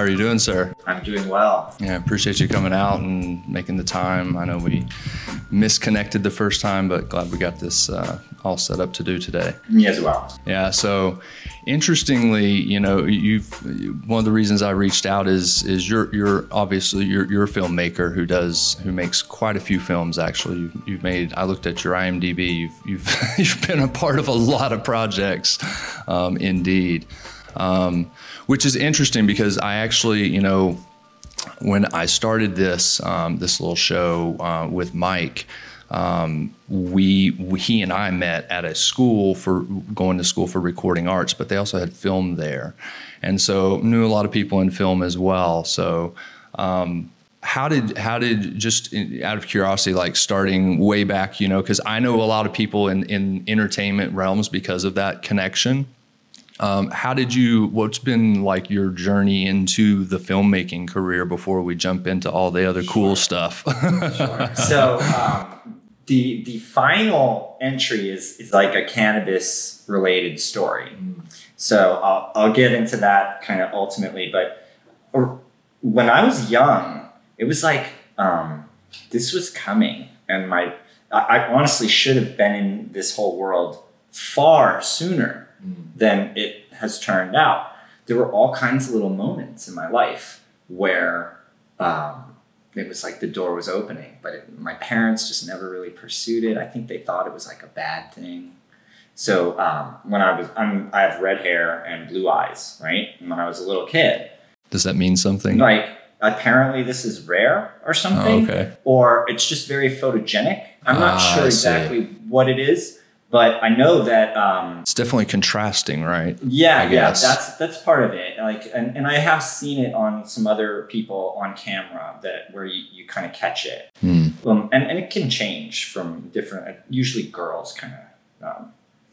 How are you doing, sir? I'm doing well. Yeah, appreciate you coming out and making the time. I know we misconnected the first time, but glad we got this uh, all set up to do today. Me as well. Yeah. So, interestingly, you know, you've one of the reasons I reached out is is you're you're obviously you're you're a filmmaker who does who makes quite a few films. Actually, you've, you've made. I looked at your IMDb. You've you've you've been a part of a lot of projects, um, indeed. Um, which is interesting because I actually, you know, when I started this um, this little show uh, with Mike, um, we, we, he and I met at a school for going to school for recording arts, but they also had film there, and so knew a lot of people in film as well. So. Um, how did how did just out of curiosity like starting way back you know because i know a lot of people in in entertainment realms because of that connection um, how did you? What's been like your journey into the filmmaking career before we jump into all the other sure. cool stuff? sure. So um, the the final entry is is like a cannabis related story. So I'll I'll get into that kind of ultimately, but when I was young, it was like um, this was coming, and my I, I honestly should have been in this whole world far sooner than it has turned out. There were all kinds of little moments in my life where um, it was like the door was opening, but it, my parents just never really pursued it. I think they thought it was like a bad thing. So um, when I was, I'm, I have red hair and blue eyes, right? And when I was a little kid, does that mean something? Like apparently this is rare or something, oh, okay. or it's just very photogenic. I'm not ah, sure exactly what it is, but I know that um, it's definitely contrasting, right? Yeah, yeah, that's that's part of it. Like, and, and I have seen it on some other people on camera that where you, you kind of catch it, hmm. um, and and it can change from different. Usually, girls kind of um,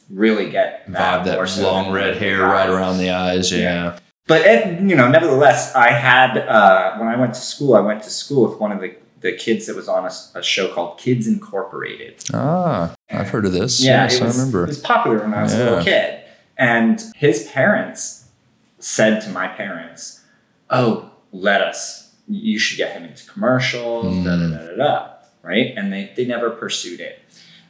really get that, that long red hair right around the eyes. Yeah. yeah. But it, you know, nevertheless, I had uh, when I went to school. I went to school with one of the the kids that was on a, a show called Kids Incorporated. Ah, I've heard of this. Yeah, yes, was, I remember. It was popular when I was yeah. a little kid. And his parents said to my parents, Oh, let us. You should get him into commercials, mm. da, da, da, da, da. Right? And they, they never pursued it.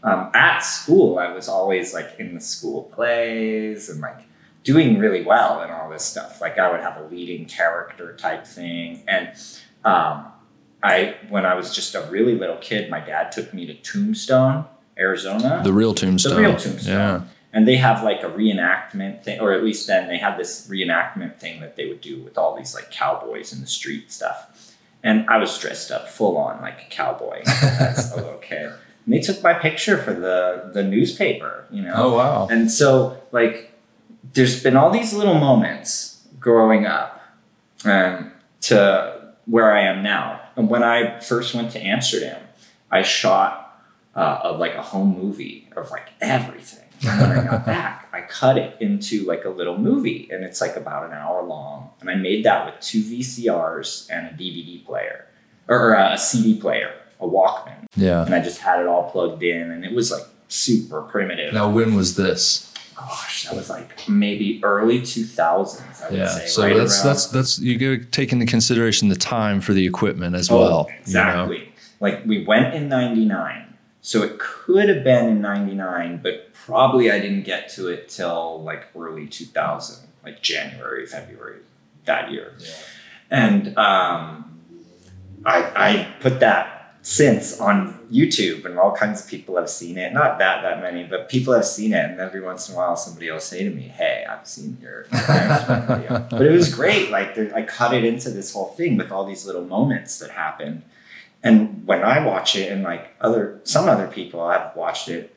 Um, at school, I was always like in the school plays and like doing really well and all this stuff. Like I would have a leading character type thing. And um, I when I was just a really little kid, my dad took me to Tombstone, Arizona. The real Tombstone. The real Tombstone. Yeah. And they have like a reenactment thing, or at least then they had this reenactment thing that they would do with all these like cowboys in the street stuff. And I was dressed up full on like a cowboy as a little kid. And they took my picture for the the newspaper, you know. Oh wow. And so like there's been all these little moments growing up um, to where I am now and when I first went to Amsterdam, I shot uh, a, like a home movie of like everything. And when I got back, I cut it into like a little movie, and it's like about an hour long. And I made that with two VCRs and a DVD player, or a CD player, a Walkman. Yeah. And I just had it all plugged in, and it was like super primitive. Now, when was this? gosh, that was like maybe early 2000s. I would yeah. say. So right that's around. that's that's you got to take into consideration the time for the equipment as oh, well. Exactly. You know? Like we went in '99, so it could have been in '99, but probably I didn't get to it till like early 2000, like January, February that year. Yeah. And um, I I put that since on YouTube, and all kinds of people have seen it. Not that that many, but people have seen it, and every once in a while, somebody will say to me, "Hey, I've seen your video." but it was great. Like I cut it into this whole thing with all these little moments that happened. And when I watch it, and like other some other people I've watched it,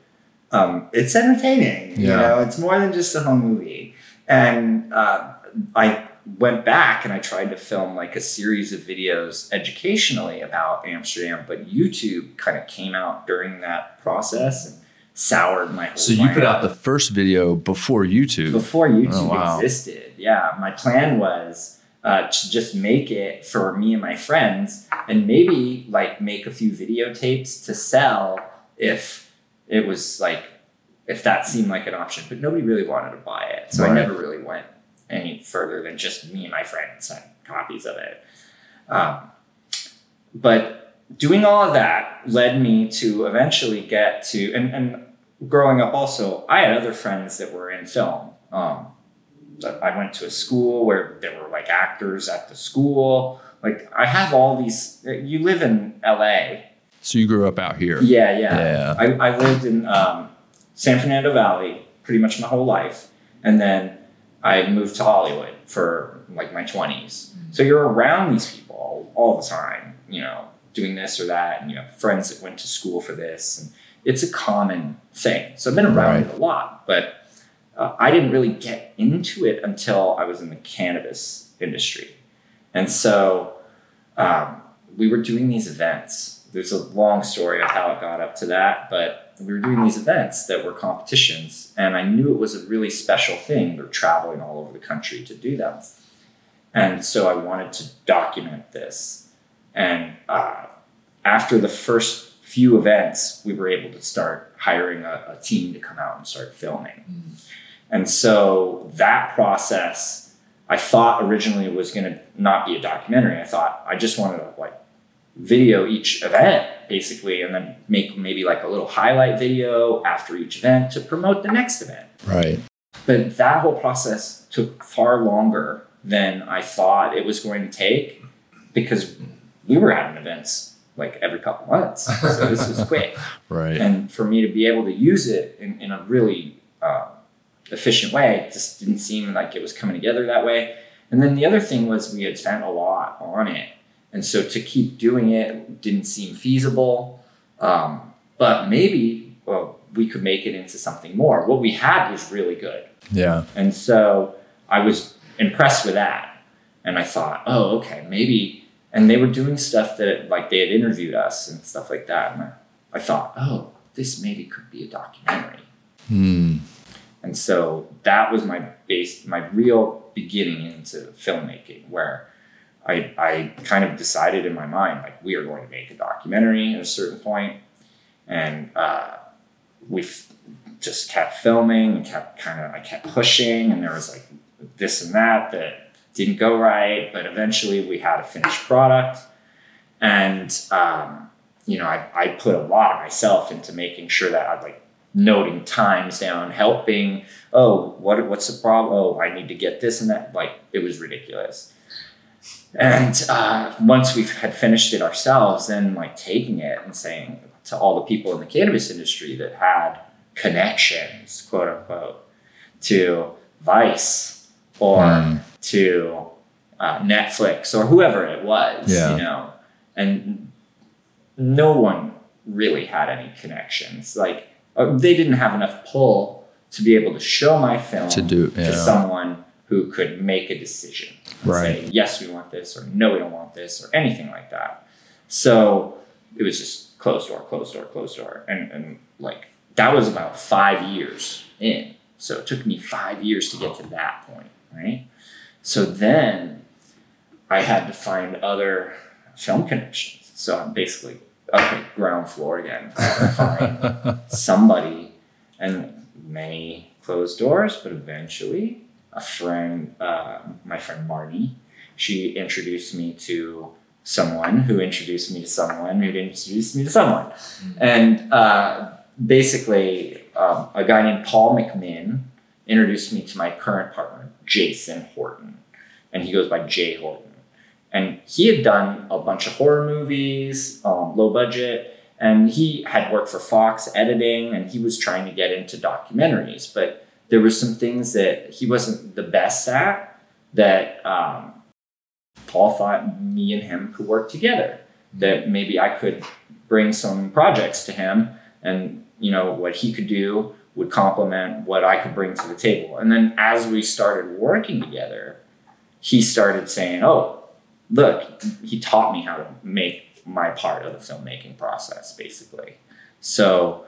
um, it's entertaining. Yeah. You know, it's more than just a home movie. And uh, I went back and I tried to film like a series of videos educationally about Amsterdam, but YouTube kind of came out during that process and soured my whole So you put out the first video before YouTube? Before YouTube oh, wow. existed. Yeah. My plan was uh, to just make it for me and my friends and maybe like make a few videotapes to sell if it was like if that seemed like an option. But nobody really wanted to buy it. So right. I never really went any further than just me and my friends. I copies of it. Um, but doing all of that led me to eventually get to, and, and growing up also, I had other friends that were in film. Um, I went to a school where there were like actors at the school. Like I have all these. You live in LA. So you grew up out here. Yeah, yeah. Yeah. I, I lived in um, San Fernando Valley pretty much my whole life, and then I moved to Hollywood for like my twenties. So you're around these people all, all the time. You know, doing this or that, and you know, friends that went to school for this, and it's a common thing. So I've been around Right. it a lot, but uh, I didn't really get into it until I was in the cannabis industry. And so um, we were doing these events. There's a long story of how it got up to that, but we were doing these events that were competitions, and I knew it was a really special thing. Were traveling all over the country to do them. And so I wanted to document this. And uh, after the first few events, we were able to start hiring a, a team to come out and start filming. And so that process, I thought originally was going to not be a documentary. I thought I just wanted to like video each event basically and then make maybe like a little highlight video after each event to promote the next event. Right. But that whole process took far longer than I thought it was going to take because we were having events like every couple months. So this was quick. Right. And for me to be able to use it in, in a really uh, efficient way it just didn't seem like it was coming together that way. And then the other thing was we had spent a lot on it. And so to keep doing it didn't seem feasible. Um, but maybe well, we could make it into something more. What we had was really good. Yeah. And so I was impressed with that. And I thought, oh, okay, maybe. And they were doing stuff that, like, they had interviewed us and stuff like that. And I, I thought, oh, this maybe could be a documentary. Hmm. And so that was my base, my real beginning into filmmaking, where I, I kind of decided in my mind, like, we are going to make a documentary at a certain point. And uh, we just kept filming and kept kind of, I kept pushing, and there was like this and that that didn't go right. But eventually we had a finished product. And, um, you know, I, I put a lot of myself into making sure that I'd like noting times down, helping. Oh, what what's the problem? Oh, I need to get this and that. Like it was ridiculous. And uh, once we had finished it ourselves, then like taking it and saying to all the people in the cannabis industry that had connections, quote unquote, to Vice or Mm. to uh, Netflix or whoever it was, Yeah. you know, and no one really had any connections. Like uh, they didn't have enough pull to be able to show my film To do- to yeah. someone who could make a decision. Right. Say, yes, we want this, or no, we don't want this, or anything like that. So it was just closed door, closed door, closed door. And, and like that was about five years in. So it took me five years to get to that point, right? So then I had to find other film connections. So I'm basically okay, ground floor again. Find somebody, and many closed doors, but eventually a friend, uh, my friend Marty, she introduced me to someone who introduced me to someone who introduced me to someone. And uh, basically, um, a guy named Paul McMinn introduced me to my current partner, Jason Horton. And he goes by Jay Horton. And he had done a bunch of horror movies, um, low budget, and he had worked for Fox editing, and he was trying to get into documentaries. But there were some things that he wasn't the best at that um, Paul thought me and him could work together. That maybe I could bring some projects to him, and you know what he could do would complement what I could bring to the table. And then as we started working together, he started saying, "Oh, look, he taught me how to make my part of the filmmaking process, basically." So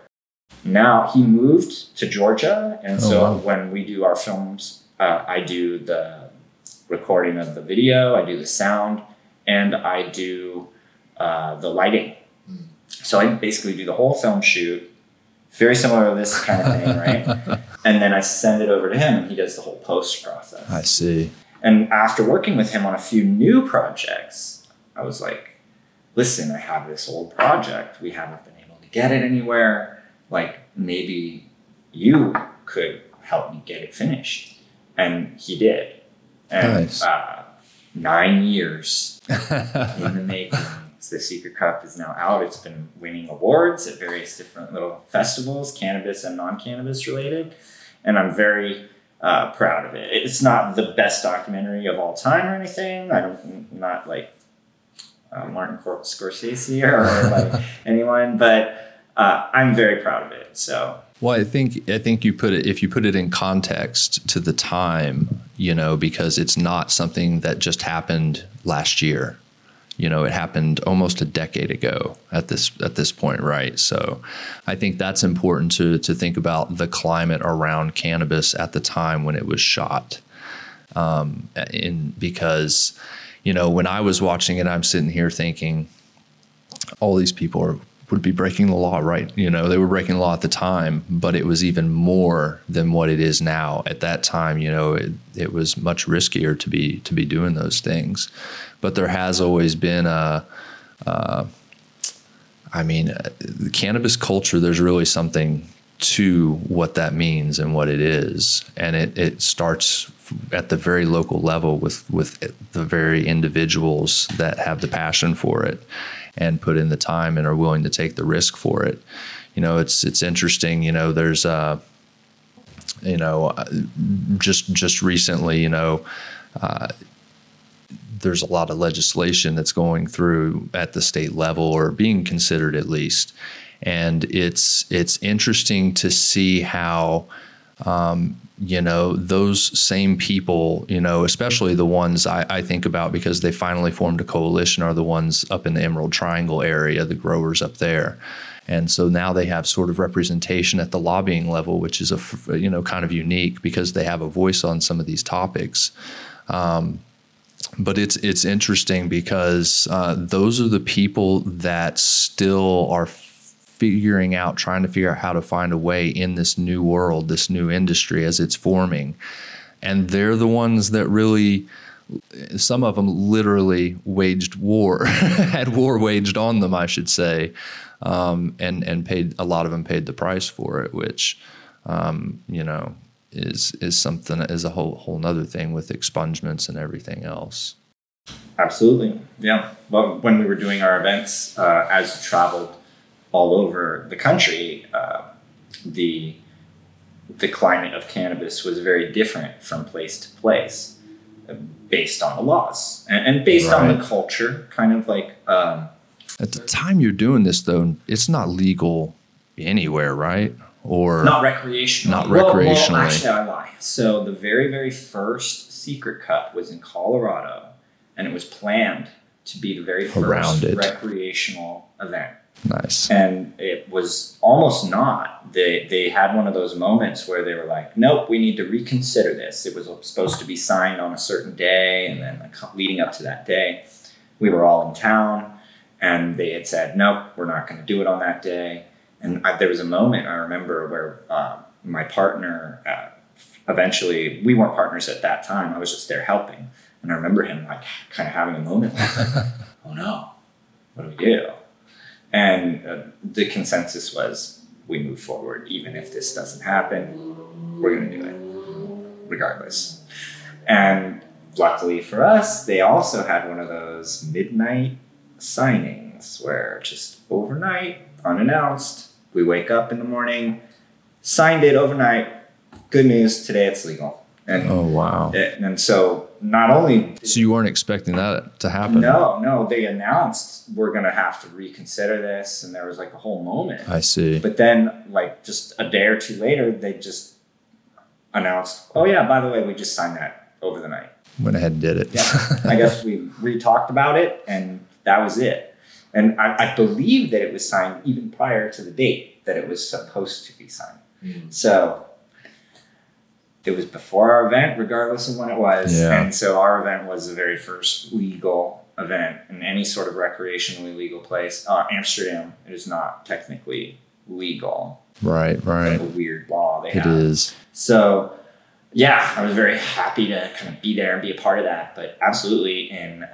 now he moved to Georgia, and Oh, so wow. when we do our films, uh, I do the recording of the video, I do the sound, and I do uh, the lighting. So I basically do the whole film shoot, very similar to this kind of thing, right? and then I send it over to him, and he does the whole post process. I see. And after working with him on a few new projects, I was like, listen, I have this old project. We haven't been able to get it anywhere. Like, maybe you could help me get it finished. And he did. And Nice. uh, nine years in the making. The Secret Cup is now out. It's been winning awards at various different little festivals, cannabis and non cannabis related. And I'm very uh, proud of it. It's not the best documentary of all time or anything. I don't, I'm not like uh, Martin Cor- Scorsese or like anyone, but uh, I'm very proud of it. So Well, I think I think you put it if you put it in context to the time, you know, because it's not something that just happened last year. You know, it happened almost a decade ago at this at this point, right? So, I think that's important to to think about the climate around cannabis at the time when it was shot. Um, in because, you know, when I was watching it, I'm sitting here thinking, all these people are would be breaking the law, right? You know, they were breaking the law at the time, but it was even more than what it is now. At that time, you know, it, it was much riskier to be to be doing those things. But there has always been a, uh, I mean, uh, the cannabis culture. There's really something to what that means and what it is, and it it starts at the very local level with with the very individuals that have the passion for it and put in the time and are willing to take the risk for it. You know, it's it's interesting. You know, there's uh, you know, uh, just just recently, you know. Uh, there's a lot of legislation that's going through at the state level or being considered at least and it's it's interesting to see how um, you know those same people you know especially the ones I, I think about because they finally formed a coalition are the ones up in the emerald triangle area the growers up there. And so now they have sort of representation at the lobbying level which is a you know kind of unique because they have a voice on some of these topics. Um, but it's it's interesting because uh, those are the people that still are figuring out, trying to figure out how to find a way in this new world, this new industry as it's forming, and they're the ones that really. Some of them literally waged war, had war waged on them, I should say, um, and and paid a lot of them paid the price for it, which um, you know is is something is a whole whole nother thing with expungements and everything else. Absolutely, yeah. Well, when we were doing our events, uh, as traveled all over the country, uh, the the climate of cannabis was very different from place to place, based on the laws and, and based on the culture. Kind of like um, At the time you're doing this, though, it's not legal anywhere, right? Or not recreational. Not Well, well, recreationally. actually, I lie. So the very, very first Secret Cup was in Colorado, and it was planned to be the very first recreational event. Nice. and it was almost not. They they had one of those moments where they were like, "Nope, we need to reconsider this." It was supposed to be signed on a certain day, and then like, leading up to that day, we were all in town, and they had said, "Nope, we're not going to do it on that day." And I, there was a moment I remember where uh, my partner, uh, eventually, we weren't partners at that time. I was just there helping, and I remember him like kind of having a moment, like, "Oh no, what do we do?" And uh, the consensus was we move forward, even if this doesn't happen, we're going to do it regardless. And luckily for us, they also had one of those midnight signings where just overnight, unannounced, we wake up in the morning, signed it overnight. Good news, today it's legal. And, Oh wow! and so not only So you weren't expecting that to happen? no, no, they announced we're gonna have to reconsider this, and there was like a whole moment. I see. But then, like just a day or two later, they just announced, "Oh yeah, by the way, we just signed that over the night." Went ahead and did it. Yeah, I guess we re-talked about it, and that was it. And I, I believe that it was signed even prior to the date that it was supposed to be signed. Hmm. So it was before our event, regardless of when it was. Yeah. And so our event was the very first legal event in any sort of recreationally legal place. Uh, Amsterdam, it is not technically legal. right, It's right. like a weird law they It have. is. So yeah, I was very happy to kind of be there and be a part of that. But absolutely, in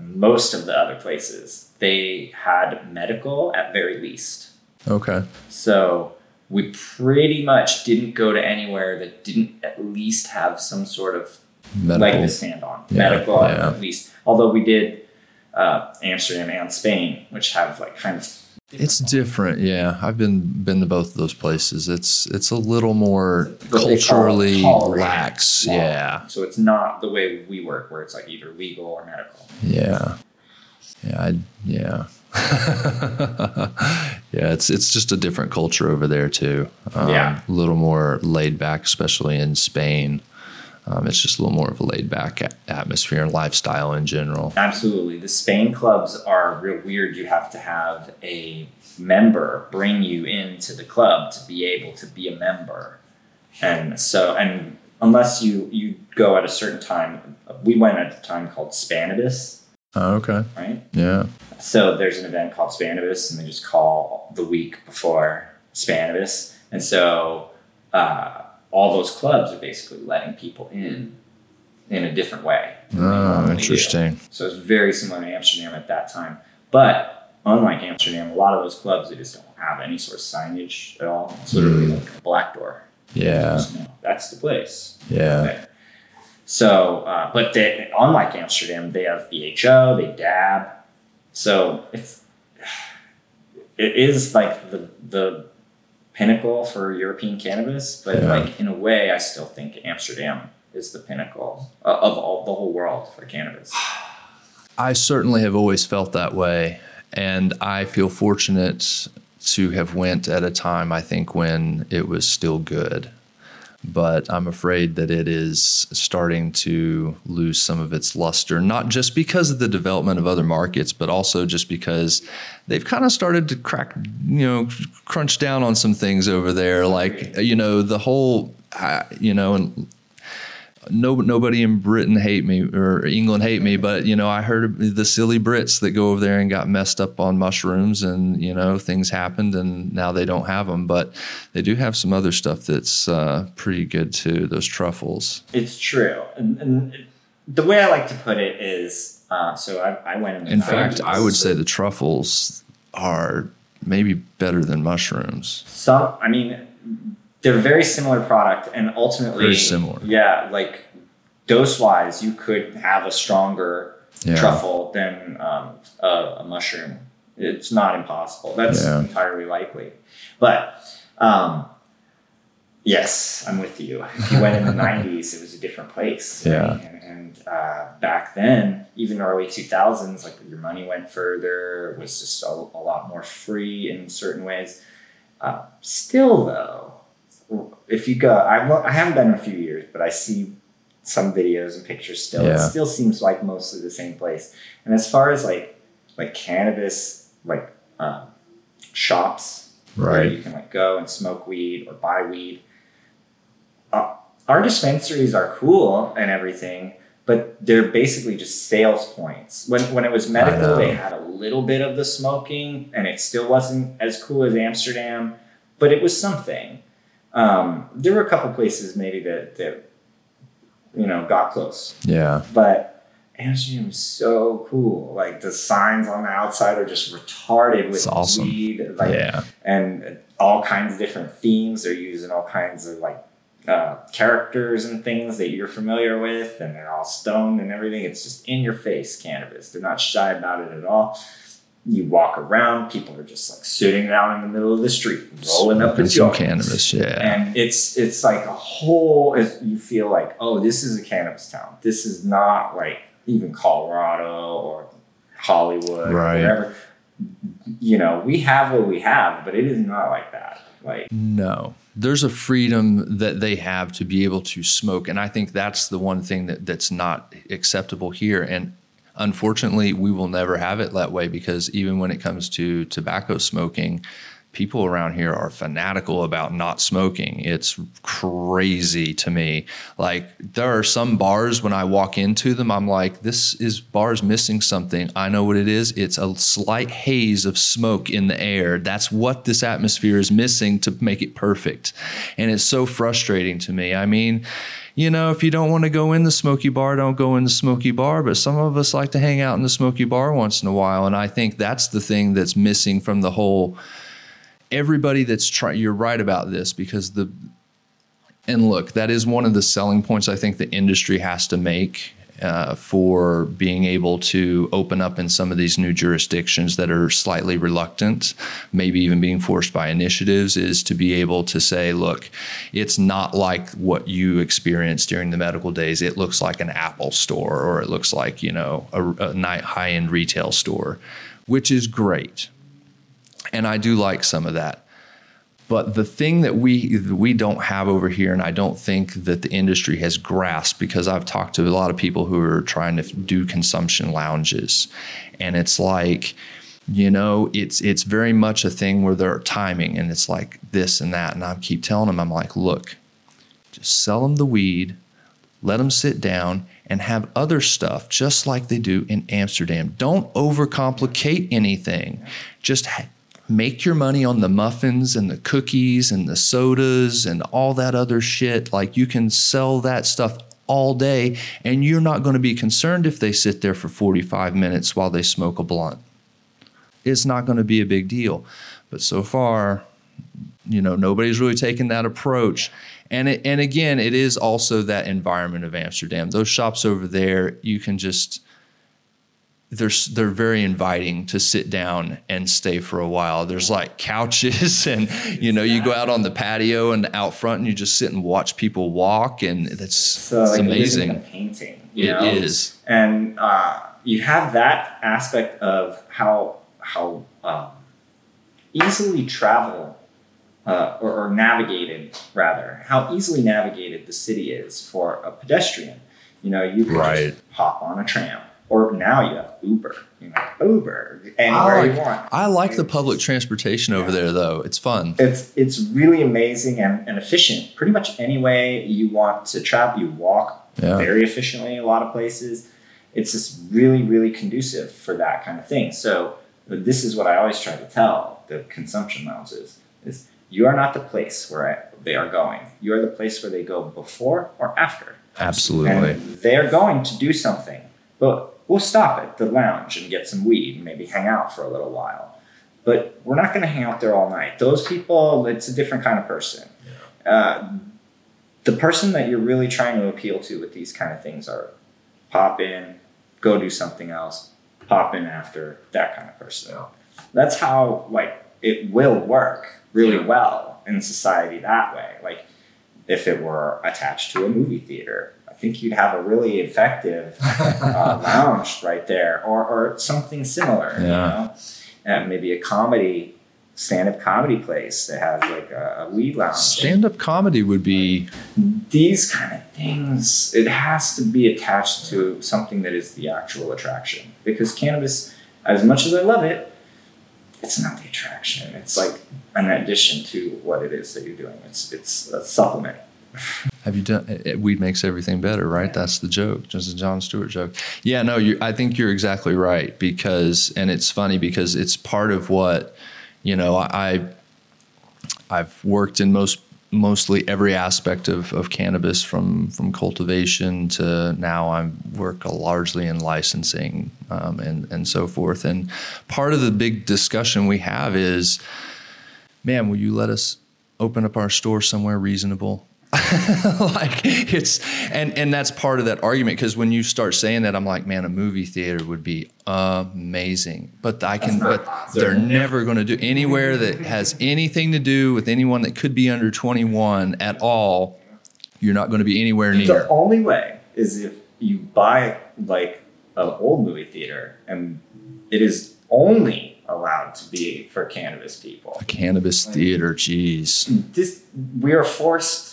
most of the other places, they had medical at very least. Okay. So we pretty much didn't go to anywhere that didn't at least have some sort of Medical. leg to stand on. Yeah, Medical yeah. at least. Although we did uh, Amsterdam and Spain, which have like kind of It's different, yeah. I've been been to both of those places. It's it's a little more culturally lax. law. Yeah, So it's not the way we work, where it's like either legal or medical. yeah, yeah, I, yeah. yeah, it's it's just a different culture over there too. Um, Yeah. a little more laid back, especially in Spain. Um, it's just a little more of a laid back atmosphere and lifestyle in general. Absolutely. The Spain clubs are real weird. You have to have a member bring you into the club to be able to be a member. And so, and unless you, you go at a certain time, we went at a time called Spannabis, Oh, okay, right? yeah, So there's an event called Spannabis, and they just call the week before Spannabis. And so uh, all those clubs are basically letting people in in a different way. oh, do. interesting. So it's very similar to Amsterdam at that time. But unlike Amsterdam, a lot of those clubs they just don't have any sort of signage at all. It's literally like a black door. Yeah, Just know, that's the place. yeah, There. So, uh, but they, unlike Amsterdam, they have BHO, they dab. So it's it is like the the pinnacle for European cannabis, but Yeah. like in a way, I still think Amsterdam is the pinnacle uh, of all the whole world for cannabis. I certainly have always felt that way, and I feel fortunate to have went at a time I think when it was still good. But I'm afraid that it is starting to lose some of its luster, not just because of the development of other markets, but also just because they've kind of started to crack, you know, crunch down on some things over there. Like, you know, the whole, uh, you know, and no nobody in Britain hate me or England hate me, but you know I heard the silly Brits that go over there and got messed up on mushrooms, and you know things happened, and now they don't have them, but they do have some other stuff that's uh, pretty good too. Those truffles. It's true, and, and the way I like to put it is, uh, so I, I went in. In fact, I would say the truffles are maybe better than mushrooms. some. I mean, they're very similar product, and ultimately, Very similar. Yeah, like dose wise, you could have a stronger Yeah. truffle than um, a, a mushroom. It's not impossible. That's Yeah. entirely likely. But um, yes, I'm with you. If you went in the 90s, it was a different place. Yeah. And, and uh, back then, even early 2000s, like your money went further. It was just a, a lot more free in certain ways. Uh, still, though, if you go, I, I haven't been in a few years, but I see some videos and pictures still. It still seems like mostly the same place. And as far as like like cannabis, like um, shops where Right. you can like go and smoke weed or buy weed. Uh, our dispensaries are cool and everything, but they're basically just sales points. When when it was medical, they had a little bit of the smoking, and it still wasn't as cool as Amsterdam, but it was something. Um, there were a couple places maybe that that you know got close, Yeah. but Amsterdam is so cool. Like the signs on the outside are just retarded with awesome. weed, like yeah. and all kinds of different themes. They're using all kinds of like uh, characters and things that you're familiar with, and they're all stoned and everything. It's just in your face cannabis. They're not shy about it at all. You walk around, people are just like sitting down in the middle of the street, rolling up Smoking a some cannabis. Yeah. And it's it's like a whole. You feel like, oh, this is a cannabis town. This is not like even Colorado or Hollywood Right. or wherever. You know, we have what we have, but it is not like that. Like No. There's a freedom that they have to be able to smoke. And I think that's the one thing that, that's not acceptable here. And unfortunately, we will never have it that way because even when it comes to tobacco smoking, people around here are fanatical about not smoking. It's crazy to me. Like there are some bars when I walk into them, I'm like, this is bars missing something. I know what it is. It's a slight haze of smoke in the air. That's what this atmosphere is missing to make it perfect. And it's so frustrating to me. I mean, you know, if you don't want to go in the smoky bar, don't go in the smoky bar. But some of us like to hang out in the smoky bar once in a while. And I think that's the thing that's missing from the whole everybody that's trying you're right about this because the and look that is one of the selling points i think the industry has to make uh, for being able to open up in some of these new jurisdictions that are slightly reluctant, maybe even being forced by initiatives, is to be able to say, look, it's not like what you experienced during the medical days. It looks like an Apple store or it looks like, you know, a, a high end retail store, which is great and I do like some of that. But the thing that we we don't have over here, and I don't think that the industry has grasped, because I've talked to a lot of people who are trying to do consumption lounges, and it's like, you know, it's it's very much a thing where they're timing, and it's like this and that, and I keep telling them, I'm like, look, just sell them the weed, let them sit down, and have other stuff just like they do in Amsterdam. Don't overcomplicate anything. Just make your money on the muffins and the cookies and the sodas and all that other shit. Like you can sell that stuff all day and you're not going to be concerned if they sit there for 45 minutes while they smoke a blunt. It's not going to be a big deal. But so far, you know, nobody's really taken that approach. And it, and again, it is also that environment of Amsterdam. Those shops over there, you can just they're they're very inviting to sit down and stay for a while. There's like couches, and you know you go out on the patio and out front, and you just sit and watch people walk, and that's so, like, amazing. painting, you it know? is. and uh, you have that aspect of how how um, easily travel uh, or, or navigated rather how easily navigated the city is for a pedestrian. You know, you can right. just hop on a tram or now you have Uber. You know, Uber anywhere like, you want. I like the public transportation over yeah. there, though. It's fun. It's it's really amazing and, and efficient. Pretty much any way you want to travel, you walk yeah. very efficiently. A lot of places, it's just really really conducive for that kind of thing. So this is what I always try to tell the consumption lounges: is you are not the place where I, they are going. You are the place where they go before or after. Absolutely. And they're going to do something, but we'll stop at the lounge and get some weed and maybe hang out for a little while. But we're not going to hang out there all night. Those people, it's a different kind of person. Yeah. Uh, the person that you're really trying to appeal to with these kind of things are pop in, go do something else, pop in after, that kind of person. Yeah. That's how like it will work really yeah. well in society that way. Like if it were attached to a movie theater think you'd have a really effective uh, lounge right there, or, or something similar. Yeah. You know, and maybe a comedy stand-up comedy place that has like a, a weed lounge. Stand-up comedy would be these kind of things. It has to be attached to something that is the actual attraction because cannabis, as much as I love it, it's not the attraction. It's like an addition to what it is that you're doing. It's it's a supplement. Have you done it, weed makes everything better, right? Yeah. That's the joke, just a john Stewart joke. Yeah, no, you, I think you're exactly right because, and it's funny because it's part of what, you know, I, I've worked in most mostly every aspect of, of cannabis from from cultivation to now I work largely in licensing um, and and so forth. And part of the big discussion we have is, man, will you let us open up our store somewhere reasonable? like it's and and that's part of that argument because when you start saying that i'm like man a movie theater would be amazing. But i can but they're never going to do anywhere that has anything to do with anyone that could be under 21 at all you're not going to be anywhere near. the only way is if you buy like an old movie theater and it is only allowed to be for cannabis people. A cannabis theater jeez. This we are forced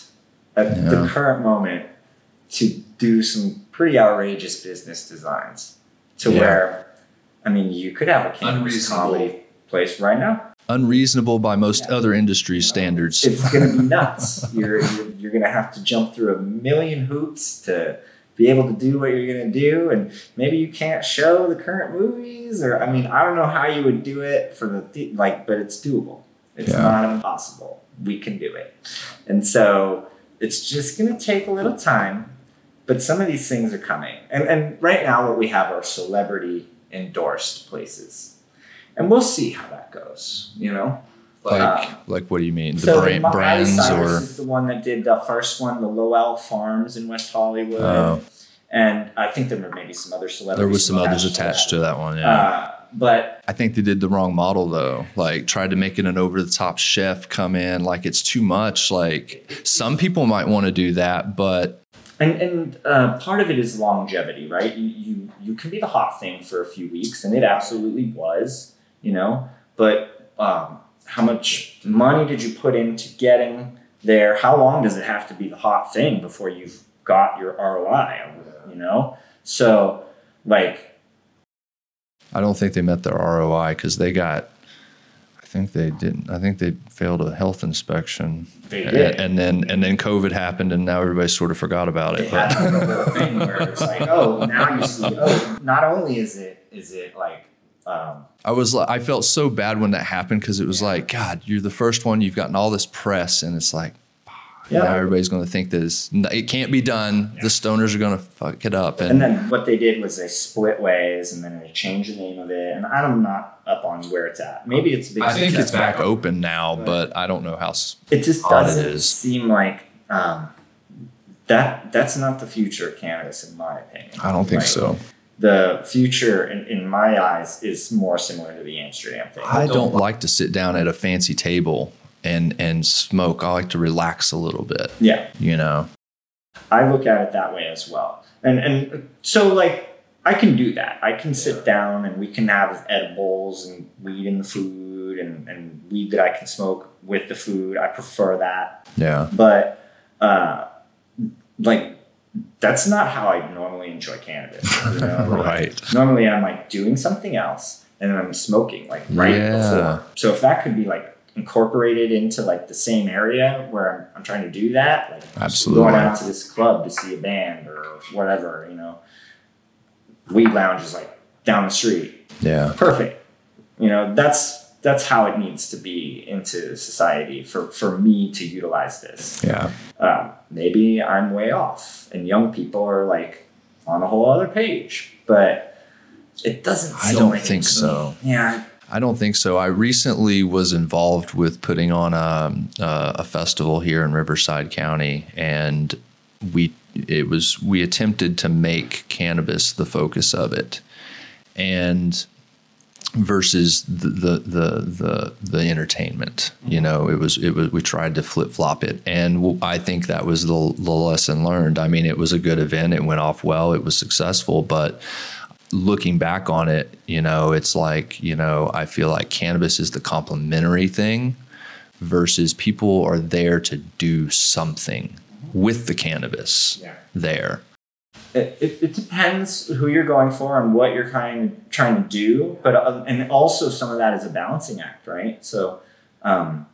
at yeah. the current moment to do some pretty outrageous business designs to yeah. where I mean you could have a cannabis comedy place right now. unreasonable by most Yeah. other industry standards. it's going to be nuts. You're you're, you're going to have to jump through a million hoops to be able to do what you're going to do, and maybe you can't show the current movies, or I mean, I don't know how you would do it for the the- like, but it's doable. It's Yeah. not impossible. We can do it, and so it's just going to take a little time. But some of these things are coming, and and right now what we have are celebrity endorsed places, and we'll see how that goes. You know. like, Uh, like what do you mean? The so brand, brands Cyrus or is the one that did the first one, the Lowell Farms in West Hollywood, Oh. and I think there were maybe some other celebrities. there was some others attached to to that one. Yeah. Uh, but I think they did the wrong model though. Like tried to make it an over the top chef come in. Like it's too much. Like some people might want to do that, but and and uh, part of it is longevity, right? You, you you can be the hot thing for a few weeks, and it absolutely was, you know. But um, how much money did you put into getting there? How long does it have to be the hot thing before you've got your ROI? You know, so like I don't think they met their ROI because they got. I think they didn't. I think they failed a health inspection, They did. and then and then COVID happened, and now everybody sort of forgot about They it. had But like a thing where it's like, oh, now you see. Oh, not only is it is it like, um, I was like, I felt so bad when that happened because it was Yeah. like, God, you're the first one. You've gotten all this press, and it's like, Yeah. now everybody's going to think this. It can't be done. The stoners are going to fuck it up, and and, then what they did was they split ways, and then they changed the name of it. And I'm not up on where it's at. Maybe it's a big. I think it's back story. open now, But- but I don't know how. It just hard doesn't is. seem like um, that. That's not the future of cannabis, in my opinion. I don't think Like, so. The future, in, in my eyes, is more similar to the Amsterdam thing. I don't like to sit down at a fancy table and and smoke. I like to relax a little bit. Yeah. You know. I look at it that way as well. And and so like I can do that. I can sit down and we can have edibles and weed in the food and, and weed that I can smoke with the food. I prefer that. Yeah. But uh like that's not how I normally enjoy cannabis. You know? Like, Right. Normally I'm like doing something else and then I'm smoking like right Yeah. before. So if that could be like incorporated into like the same area where I'm, I'm trying to do that, like Absolutely. going out to this club to see a band or whatever, you know. Weed lounge is like down the street. Yeah. Perfect. You know, that's that's how it needs to be into society for, for me to utilize this. Yeah. Um, maybe I'm way off and young people are like on a whole other page. But it doesn't I don't think so. Yeah. I don't think so. I recently was involved with putting on a, a, a festival here in Riverside County, and we it was we attempted to make cannabis the focus of it, and versus the the the the, the entertainment. You mm-hmm. know, it was it was we tried to flip flop it, and I think that was the the lesson learned. I mean, it was a good event. It went off well. It was successful, but looking back on it, you know, it's like, you know, I feel like cannabis is the complementary thing versus people are there to do something with the cannabis Yeah. there. It, it, it depends who you're going for and what you're kind of trying to do, but uh, and also some of that is a balancing act, right? So, um,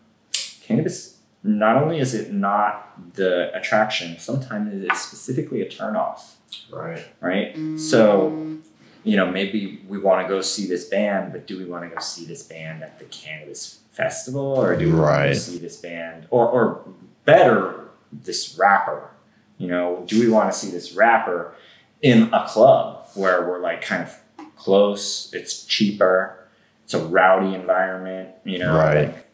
cannabis not only is it not the attraction, sometimes it is specifically a turnoff, Right. right? So, you know, maybe we want to go see this band, but do we want to go see this band at the cannabis festival, or do we want to see this band, or or better, this rapper? You know, do we want to see this rapper in a club where we're like kind of close? It's cheaper. It's a rowdy environment. You know, Right. like,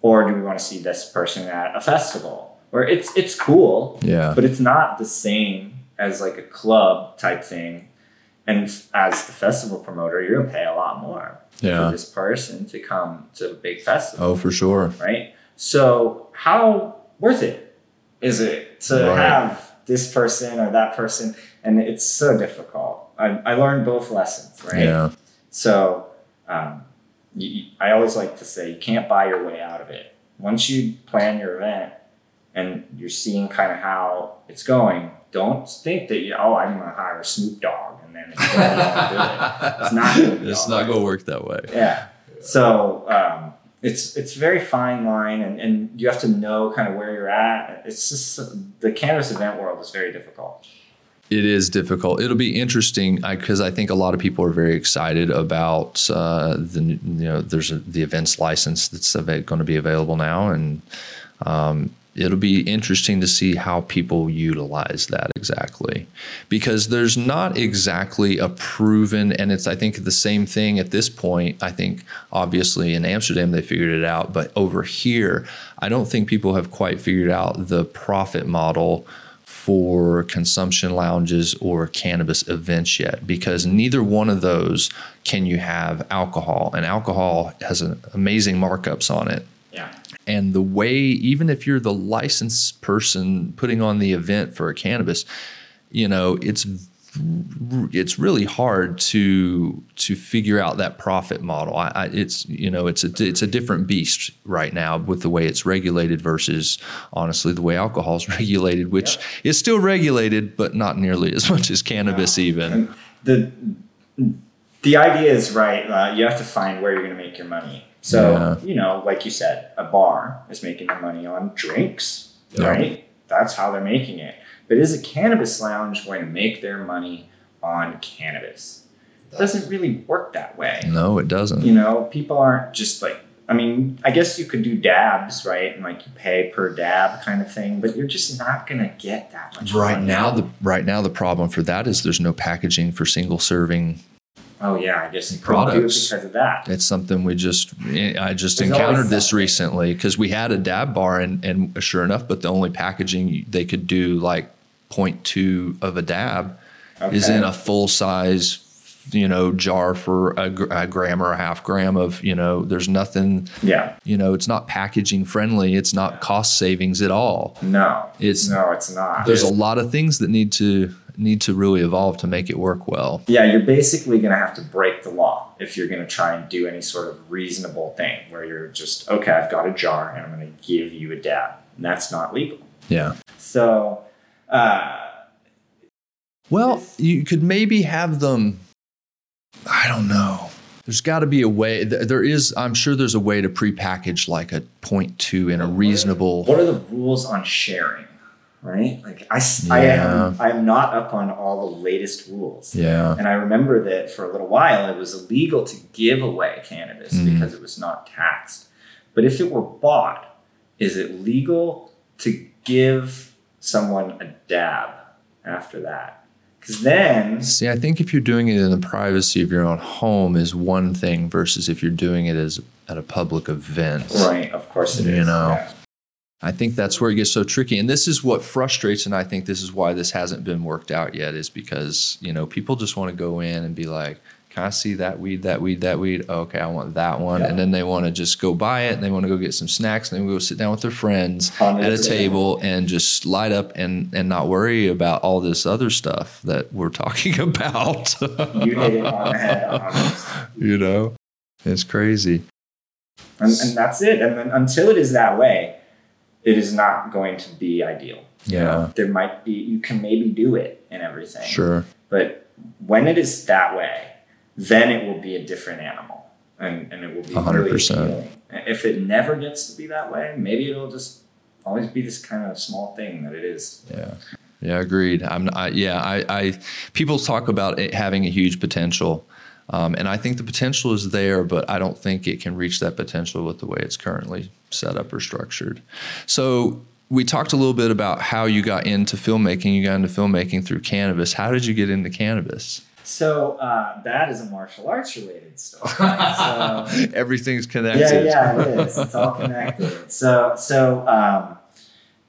or do we want to see this person at a festival where it's it's cool, Yeah. but it's not the same as like a club type thing. And as the festival promoter, you're gonna pay a lot more Yeah. for this person to come to a big festival Oh, for sure. right? So how worth it is it to Right. have this person or that person? And it's so difficult. I, I learned both lessons, right? Yeah. So um, you, I always like to say you can't buy your way out of it. Once you plan your event and you're seeing kind of how it's going, don't think that you oh I'm gonna hire Snoop Dogg and then it's gonna be all good. It's not gonna It's not going to work that way. Yeah. So um, it's it's very fine line, and, and you have to know kind of where you're at. It's just the cannabis event world is very difficult. It is difficult. It'll be interesting because I, I, think a lot of people are very excited about uh, the you know there's a, the events license that's going to be available now, and um, it'll be interesting to see how people utilize that exactly. Because there's not exactly a proven and it's i think the same thing at this point i think obviously in amsterdam they figured it out but over here i don't think people have quite figured out the profit model for consumption lounges or cannabis events yet because neither one of those can you have alcohol and alcohol has an amazing markups on it and the way even if you're the licensed person putting on the event for a cannabis you know it's it's really hard to to figure out that profit model. I, I, it's you know it's a it's a different beast right now with the way it's regulated versus honestly the way alcohol is regulated, which yeah. is still regulated but not nearly as much as cannabis even. The the idea is right. Uh, you have to find where you're going to make your money. So, yeah. you know, like you said, a bar is making their money on drinks, yeah. right? That's how they're making it. But is a cannabis lounge going to make their money on cannabis? It doesn't really work that way. No, it doesn't. You know, people aren't just like, I mean, I guess you could do dabs, right? And like you pay per dab kind of thing, but you're just not gonna get that much. Right now, the right now the problem for that is there's no packaging for single serving Oh yeah, I guess products. because of that. It's something we just I just There's encountered this recently because we had a dab bar and and sure enough, but the only packaging they could do like 0.2 of a dab okay. is in a full size you know jar for a, a, gram or a half gram of you know there's nothing yeah. you know it's not packaging friendly it's not cost savings at all. No. It's no it's not. There's a lot of things that need to need to really evolve to make it work well. Yeah, you're basically going to have to break the law if you're going to try and do any sort of reasonable thing where you're just, okay, I've got a jar and I'm going to give you a dab. And that's not legal. Yeah. So, uh, well, you could maybe have them, I don't know. There's got to be a way. There is, I'm sure there's a way to prepackage like a point two in a reasonable. What are the rules on sharing? Right? Like I, yeah. I am, I'm not up on all the latest rules. Yeah. And I remember that for a little while it was illegal to give away cannabis mm. because it was not taxed. But if it were bought, is it legal to give someone a dab after that? Because then, see, I think if you're doing it in the privacy of your own home is one thing versus if you're doing it as at a public event. Right. Of course it you is. You know. Yeah. I think that's where it gets so tricky. And this is what frustrates, and I think this is why this hasn't been worked out yet, is because, you know, people just want to go in and be like, can I see that weed, that weed, that weed? Okay, I want that one. Yeah. And then they want to just go buy it and they want to go get some snacks and then we go sit down with their friends at a table and just light up and, and not worry about all this other stuff that we're talking about. you hit it on the head. You know, it's crazy. And, and that's it. And then until it is that way, it is not going to be ideal. Yeah. there might be, you can maybe do it and everything. Sure. But when it is that way, then it will be a different animal and, and it will be 100%. really. If it never gets to be that way, maybe it'll just always be this kind of small thing that it is. Yeah. Yeah, agreed. I'm I, yeah, I, I people talk about it having a huge potential. Um, and I think the potential is there, but I don't think it can reach that potential with the way it's currently set up or structured. So we talked a little bit about how you got into filmmaking. You got into filmmaking through cannabis. How did you get into cannabis? So uh, that is a martial arts related story. So, Everything's connected. Yeah, yeah, it is. It's all connected. So, so um,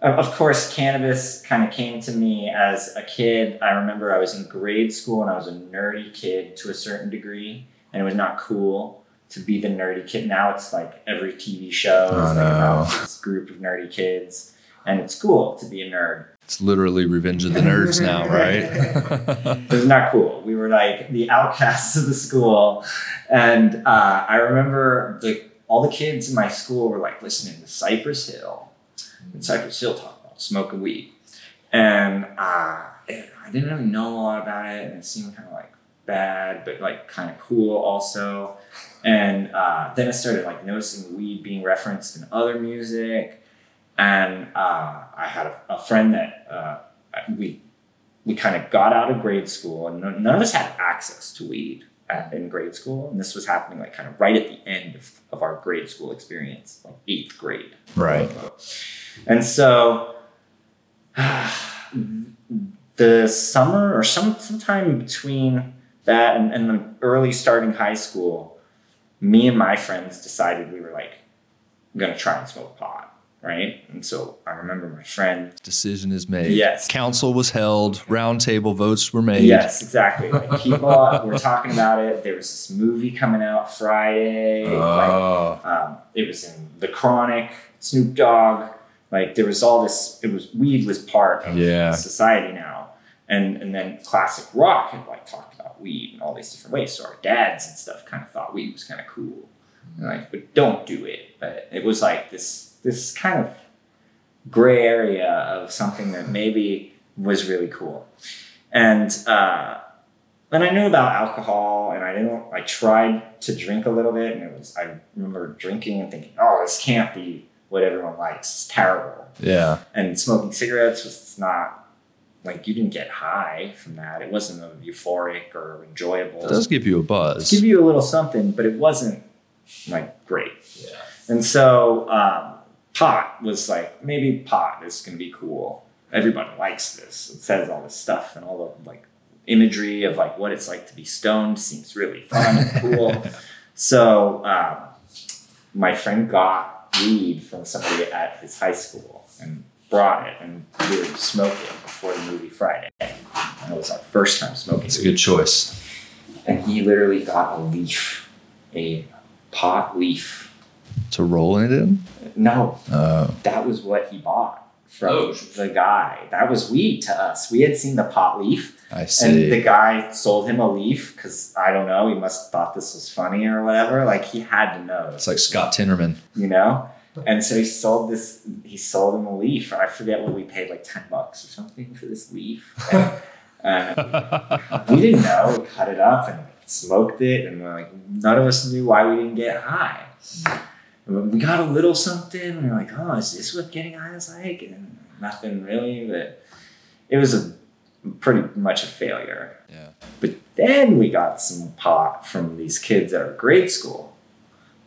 of course, cannabis kind of came to me as a kid. I remember I was in grade school and I was a nerdy kid to a certain degree, and it was not cool to be the nerdy kid. Now it's like every TV show is oh, like no. about this group of nerdy kids, and it's cool to be a nerd. It's literally Revenge of the Nerds now, right? it was not cool. We were like the outcasts of the school, and uh, I remember the all the kids in my school were like listening to Cypress Hill and Cypress Hill talk about smoking weed. And uh, I didn't really know a lot about it, and it seemed kind of like bad, but like kind of cool also. And uh, then I started like noticing weed being referenced in other music. And uh, I had a, a friend that uh, we we kind of got out of grade school, and none of us had access to weed at, in grade school. And this was happening like kind of right at the end of, of our grade school experience, like eighth grade. Right. And so the summer or some sometime between that and, and the early starting high school, me and my friends decided we were like gonna try and smoke pot. Right. And so I remember my friend Decision is made. Yes. Council was held. Roundtable votes were made. Yes, exactly. Like people were talking about it. There was this movie coming out Friday. Like, Oh. um, it was in The Chronic, Snoop Dogg. Like there was all this. It was weed was part of Yeah. society now, and and then classic rock had like talked about weed in all these different ways. So our dads and stuff kind of thought weed was kind of cool, and like but don't do it. But it was like this this kind of gray area of something that maybe was really cool, and. uh and I knew about alcohol, and I didn't. I tried to drink a little bit, and it was. I remember drinking and thinking, "Oh, this can't be what everyone likes. It's terrible." Yeah. And smoking cigarettes was not like you didn't get high from that. It wasn't a euphoric or enjoyable. It does give you a It buzz. give you a little something, but it wasn't like great. Yeah. And so um, pot was like maybe pot is gonna be cool. Everybody likes this. It says all this stuff and all the like imagery of like what it's like to be stoned seems really fun and cool. So um, my friend got weed from somebody at his high school and brought it, and we were smoking before the movie Friday. And it was our first time smoking. It's a good choice. And he literally got a leaf, a pot leaf. To roll it in? No, Oh. that was what he bought from Oh. the guy. That was weed to us. We had seen the pot leaf, I and the guy sold him a leaf because I don't know. He must have thought this was funny or whatever. Like he had to know. it's like Scott Tenorman. you know. And so he sold this. He sold him a leaf. I forget what we paid, like ten bucks or something for this leaf. And, uh, we didn't know. We cut it up and smoked it, and we're like, none of us knew why we didn't get high. We got a little something, and we're like, oh, is this what getting high is like? And nothing really, but it was a pretty much a failure. Yeah. But then we got some pot from these kids at our grade school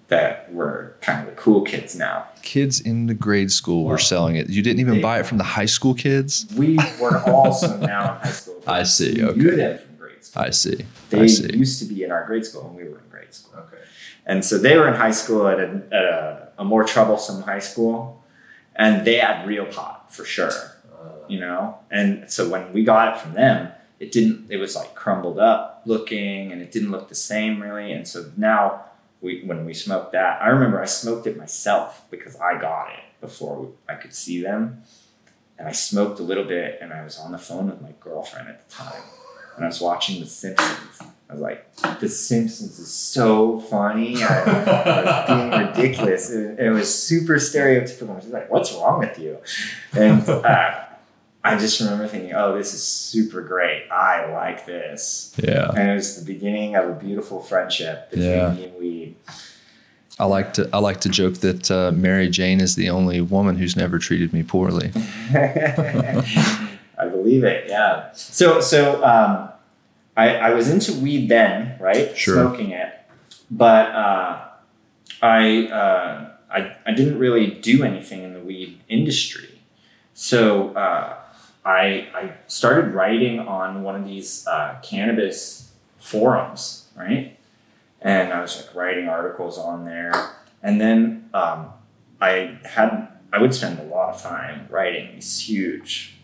that were kind of the cool kids now. Kids in the grade school were selling it. You didn't even They- buy it from the high school kids? We were also now in high school. I see, We okay. Them from grade school. I see. They I see. used to be in our grade school when we were in grade school. Okay. And so they were in high school at a, at a, a more troublesome high school, and they had real pot for sure, uh. you know. And so when we got it from them, it didn't. It was like crumbled up looking, and it didn't look the same really. And so now we when we smoked that, I remember I smoked it myself because I got it before I could see them, and I smoked a little bit, and I was on the phone with my girlfriend at the time, and I was watching The Simpsons. I was like, The Simpsons is so funny. I, I was being ridiculous. It, it was super stereotypical. She's like, What's wrong with you? And uh, I just remember thinking, Oh, this is super great. I like this. Yeah. And it was the beginning of a beautiful friendship between Yeah. me and weed. I like to I like to joke that uh, Mary Jane is the only woman who's never treated me poorly. Believe it. Yeah. So so um, I I was into weed then, right? Sure. Smoking it, but uh, I uh, I I didn't really do anything in the weed industry. So uh, I I started writing on one of these uh, cannabis forums, right? And I was like writing articles on there, and then um, I had I would spend a lot of time writing these huge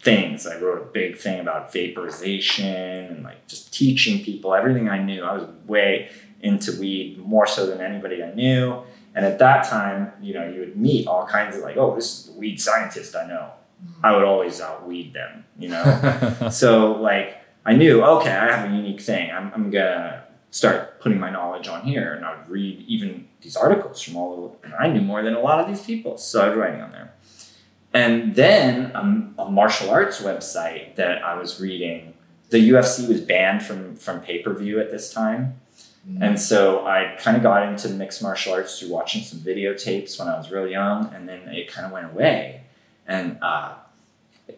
things. I wrote a big thing about vaporization and like just teaching people everything I knew. I was way into weed more so than anybody I knew. And at that time, you know, you would meet all kinds of like, oh, this is the weed scientist I know. Mm-hmm. I would always outweed them, you know. so like I knew, okay, I have a unique thing. I'm, I'm gonna start putting my knowledge on here, and I would read even these articles from all over. And I knew more than a lot of these people, so I was writing on there. And then um, a martial arts website that I was reading the UFC was banned from from pay per view at this time. And so I kind of got into mixed martial arts through watching some videotapes when I was real young, and then it kind of went away. And uh,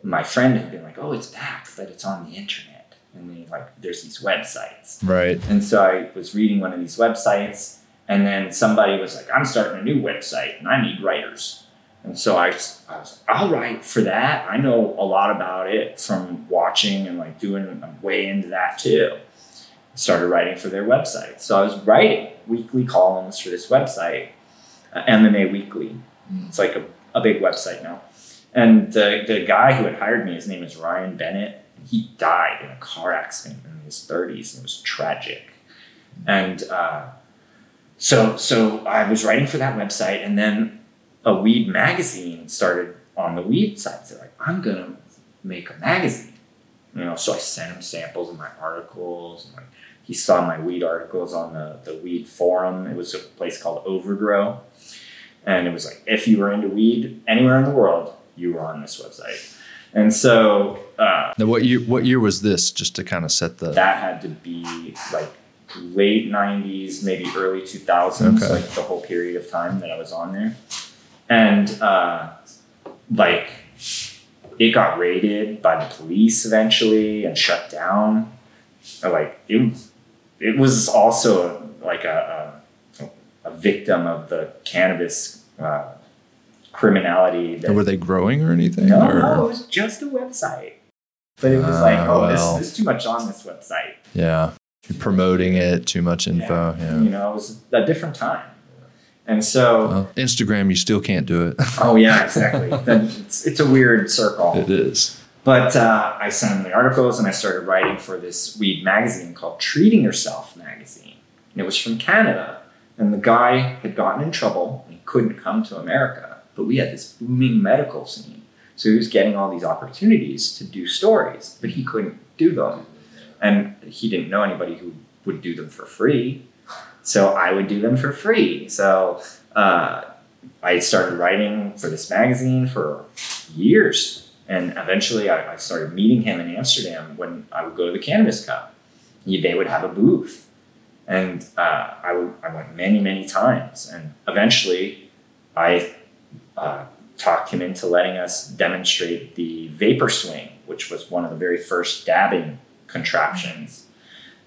my friend had been like, "Oh, it's back, but it's on the internet." And then like, there's these websites. Right. And so I was reading one of these websites, and then somebody was like, "I'm starting a new website, and I need writers." And so I, I was like, "I'll write for that. I know a lot about it from watching and like doing. I'm way into that too." started writing for their website. So I was writing weekly columns for this website, uh, MMA Weekly. It's like a, a big website now. And the, the guy who had hired me, his name is Ryan Bennett. He died in a car accident in his 30s and it was tragic. And uh, so, so I was writing for that website, and then a weed magazine started on the weed side. So like, I'm gonna make a magazine. You know, so I sent him samples of my articles. And like, he saw my weed articles on the, the weed forum. It was a place called Overgrow. And it was like, if you were into weed anywhere in the world, you were on this website. And so uh, Now, what year? What year was this? Just to kind of set the. that had to be like late 90s, maybe early 2000s, Okay. like the whole period of time that I was on there. And uh, like it got raided by the police eventually and shut down. Like it, it was also like a, a, a victim of the cannabis uh, criminality. That, were they growing or anything? no, or? no, it was just a website. But it was Ah, like, oh, well. this, there's too much on this website. Yeah. You're promoting it. Too much info. Yeah. You know, it was a different time. And so, Well, Instagram, you still can't do it. oh yeah, exactly. it's, it's a weird circle. it is. But uh, I sent him the articles and I started writing for this weed magazine called Treating Yourself magazine. And it was from Canada. And the guy had gotten in trouble and he couldn't come to America. But we had this booming medical scene. So he was getting all these opportunities to do stories, but he couldn't do them. And he didn't know anybody who would do them for free. So I would do them for free. So uh, I started writing for this magazine for years. And eventually I, I started meeting him in Amsterdam when I would go to the Cannabis Cup. He- They would have a booth. And uh, I, would, I went many, many times. And eventually I uh, talked him into letting us demonstrate the vapor swing, which was one of the very first dabbing contraptions.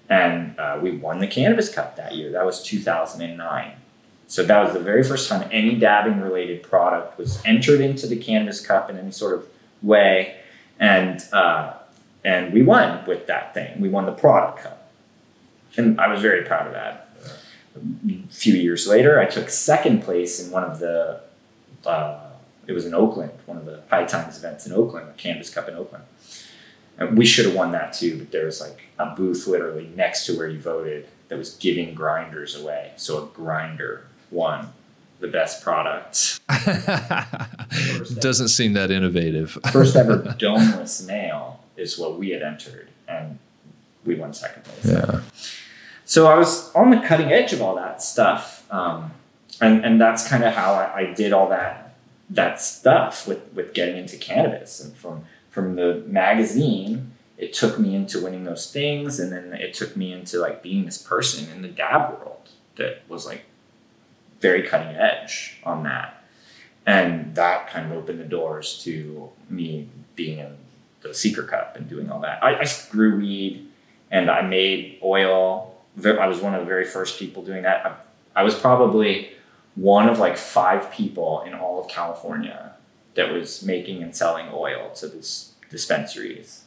And uh, we won the Cannabis Cup that year. That was 2009. So that was the very first time any dabbing related product was entered into the Cannabis Cup in any sort of way. And, uh, and we won with that thing. We won the product cup. And I was very proud of that. A few years later, I took second place in one of the, uh, it was in Oakland, one of the High Times events in Oakland, the Cannabis Cup in Oakland. And we should have won that too, but there was like a booth literally next to where you voted that was giving grinders away. So a grinder won the best product. Doesn't seem that innovative. First ever domeless nail is what we had entered, and we won second place. Yeah. So I was on the cutting edge of all that stuff, um, and and that's kind of how I, I did all that that stuff with with getting into cannabis, and from from the magazine, it took me into winning those things, and then it took me into like being this person in the dab world that was like very cutting edge on that, and that kind of opened the doors to me being in the Secret Cup and doing all that. I, I grew weed and I made oil. I was one of the very first people doing that. I, I was probably one of like five people in all of California that was making and selling oil to this dispensaries.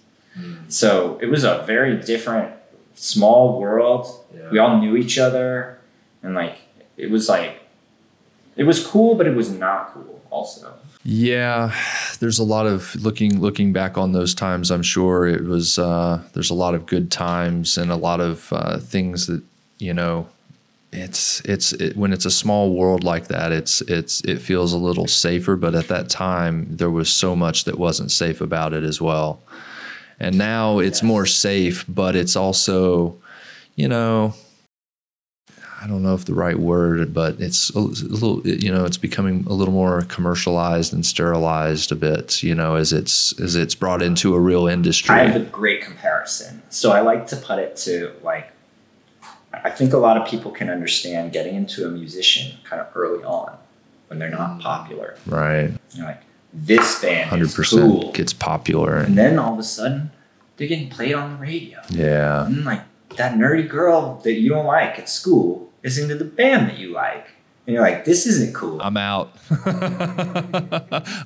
So it was a very different, small world. Yeah. We all knew each other, and like it was like it was cool, but it was not cool. Also, Yeah, there's a lot of looking looking back on those times. I'm sure it was uh, there's a lot of good times and a lot of uh, things that you know. It's it's it, when it's a small world like that. It's it's it feels a little safer, but at that time there was so much that wasn't safe about it as well. And now it's more safe, but it's also, you know, I don't know if the right word, but it's a little, you know, it's becoming a little more commercialized and sterilized a bit, you know, as it's as it's brought into a real industry. I have a great comparison. So I like to put it to like I think a lot of people can understand getting into a musician kind of early on when they're not popular. Right. You're like this band 100% is cool. gets popular and then all of a sudden they're getting played on the radio. Yeah. And like that nerdy girl that you don't like at school listening to the band that you like. And you're like, this isn't cool. I'm out.